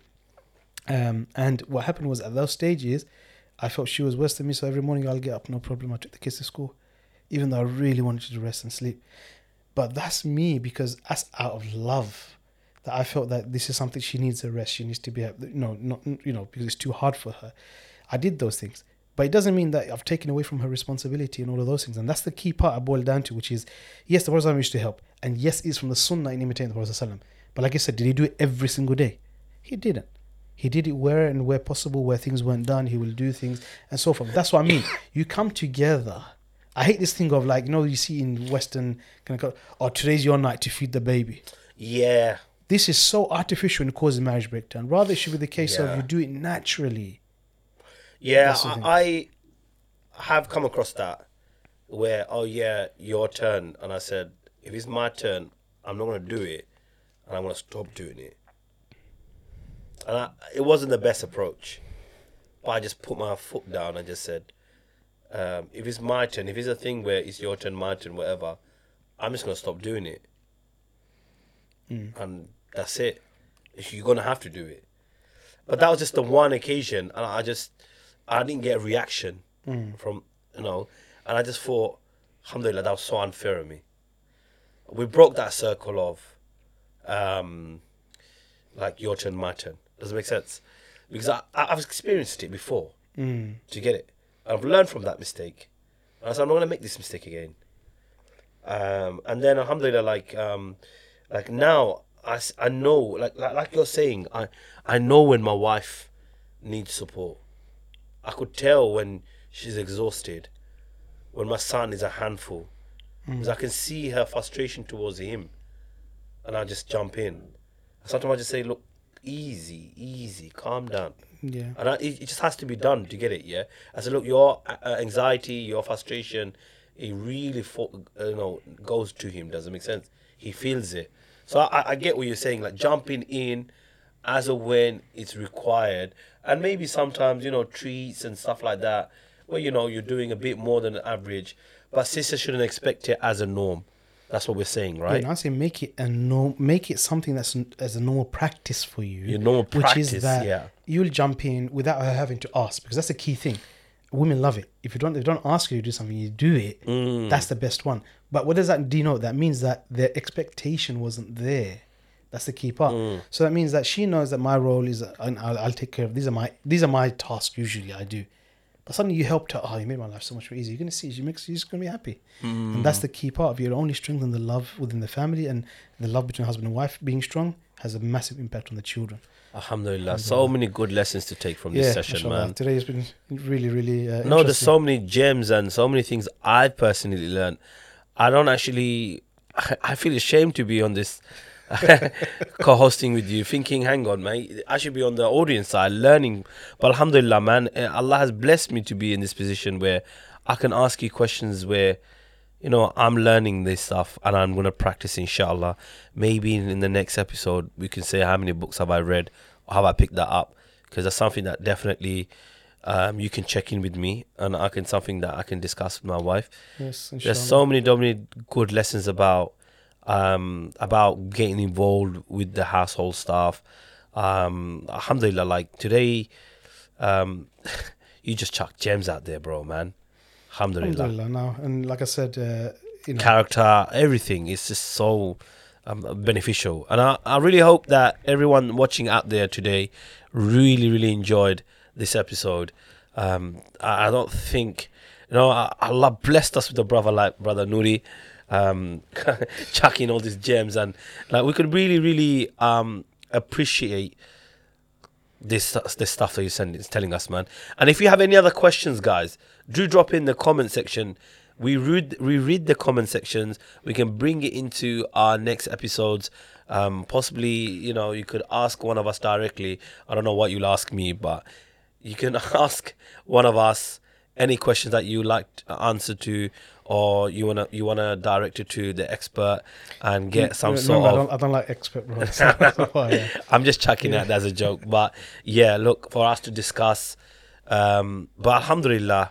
Um, and what happened was at those stages, I felt she was worse than me. So every morning I'll get up, no problem. I took the kids to school, even though I really wanted to rest and sleep. But that's me because that's out of love. That I felt that this is something she needs a rest. She needs to be, you know, not you know because it's too hard for her. I did those things. But it doesn't mean that I've taken away from her responsibility and all of those things. And that's the key part I boil down to, which is yes, the Prophet used to help. And yes, it's from the Sunnah in imitating the Prophet. But like I said, did he do it every single day? He didn't. He did it where and where possible, where things weren't done, he will do things and so forth. That's what I mean. You come together. I hate this thing of like, you know, you see in Western kind of, oh, today's your night to feed the baby. Yeah. This is so artificial and causes marriage breakdown. Rather, it should be the case Yeah. of you do it naturally. Yeah, That's the thing. I, I have come across that where, oh yeah, your turn. And I said, if it's my turn, I'm not going to do it and I'm going to stop doing it. And I, it wasn't the best approach. But I just put my foot down and just said, um, if it's my turn, if it's a thing where it's your turn, my turn, whatever, I'm just going to stop doing it. And that's it. You're going to have to do it. But that was just the one occasion, and I just I didn't get a reaction from you know, and I just thought, alhamdulillah, that was so unfair of me. We broke that circle of, um, like your turn, my turn. Does it make sense? Because I, I I've experienced it before. Mm. Do you get it? I've learned from that mistake. And I said, I'm not going to make this mistake again. Um, and then, alhamdulillah, like, um, like now, I, I know, like, like, like you're saying, I, I know when my wife needs support. I could tell when she's exhausted, when my son is a handful. Because I can see her frustration towards him. And I just jump in. Sometimes I just say, look, easy, easy, calm down. Yeah. And I, it, it just has to be done to get it, yeah? I said, look, your uh, uh, anxiety, your frustration, it really, fo- uh, you know, goes to him. Does it make sense? He feels it. So I, I get what you're saying, like jumping in as or when it's required. And maybe sometimes, you know, treats and stuff like that, where, you know, you're doing a bit more than average. But sisters shouldn't expect it as a norm. That's what we're saying, right? and I say make it a no, make it something that's as a normal practice for you. Your normal which practice, is that yeah. you'll jump in without her having to ask because that's the key thing. Women love it. If you don't, if they don't ask you to do something, you do it. Mm. That's the best one. But what does that denote? That means that the expectation wasn't there. That's the key part. Mm. So that means that she knows that my role is, and I'll, I'll take care of. These are my these are my tasks. Usually, I do. But suddenly you helped her. Oh, you made my life so much more easy. You're gonna see. She makes. She's gonna be happy. And that's the key part of you. Only strengthen the love within the family and the love between husband and wife being strong has a massive impact on the children. Alhamdulillah. So many good lessons to take from this yeah, session, man. Today has been really, really. Uh, No, there's so many gems and so many things I've personally learned. I don't actually. I feel ashamed to be on this <laughs> co-hosting with you, thinking, hang on, mate, I should be on the audience side, learning. But Alhamdulillah, man, eh, Allah has blessed me to be in this position where I can ask you questions where, you know, I'm learning this stuff and I'm gonna practice, inshallah. Maybe in, the next episode we can say how many books have I read, or have I picked that up, because that's something that definitely. Um, you can check in with me, and I can something that I can discuss with my wife. Yes, There's inshallah. so many, so many good lessons about um, about getting involved with the household staff. Um, alhamdulillah, like today, um, <laughs> you just chuck gems out there, bro, man. Alhamdulillah. Alhamdulillah. Now, and like I said, uh, you know, Character, everything is just so um, beneficial. And I, I really hope that everyone watching out there today really, really enjoyed this episode. Um, I, I don't think, you know, I- Allah blessed us with a brother like Brother Nuri, um, <laughs> chucking all these gems. And like we could really, really um, appreciate this this stuff that you're sending, telling us, man. And if you have any other questions, guys, do drop in the comment section. We read we read the comment sections. We can bring it into our next episodes. Um, possibly, you know, you could ask one of us directly. I don't know what you'll ask me, but you can <laughs> ask one of us any questions that you like to answer to, or you wanna you wanna direct it to the expert and get some remember, sort I of don't, I don't like expert <laughs> yeah. <laughs> I'm just chucking that as a joke. But yeah, look, for us to discuss. Um, but Alhamdulillah,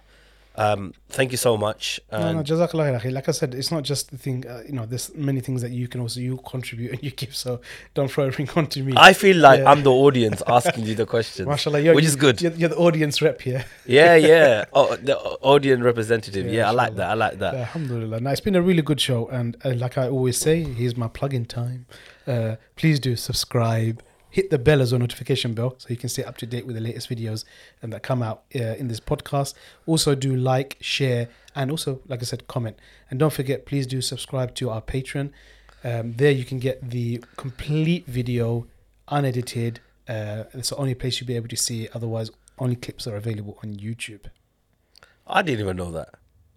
um, thank you so much. No, no, Jazakallah khair. Like I said, it's not just the thing. Uh, you know, there's many things that you can also you contribute and you give. So don't throw everything <laughs> onto me. I feel like Yeah. I'm the audience asking you the Mashallah, which is good. You're, you're the audience rep here. <laughs> Yeah, yeah. <laughs> Oh, the audience representative. Yeah, Yeah, I like that. I like that. Alhamdulillah. Now, it's been a really good show. And uh, like I always say, here's my plug in time. Uh, please do subscribe. Hit the bell as a notification bell so you can stay up to date with the latest videos um, that come out uh, in this podcast. Also, do like, share, and also, like I said, comment. And don't forget, please do subscribe to our Patreon. Um, there you can get the complete video, unedited. Uh, it's the only place you'll be able to see it. Otherwise, only clips are available on YouTube. I didn't even know that.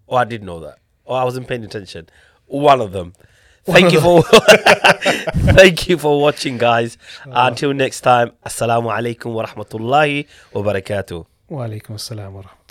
Oh, I did know that. Oh, I wasn't paying attention. One of them. Thank you for <laughs> <laughs> thank you for watching, guys. Uh-huh. Until next time, assalamu alaikum wa rahmatullahi wa barakatuh. Wa alaikum assalam wa rahmatullah.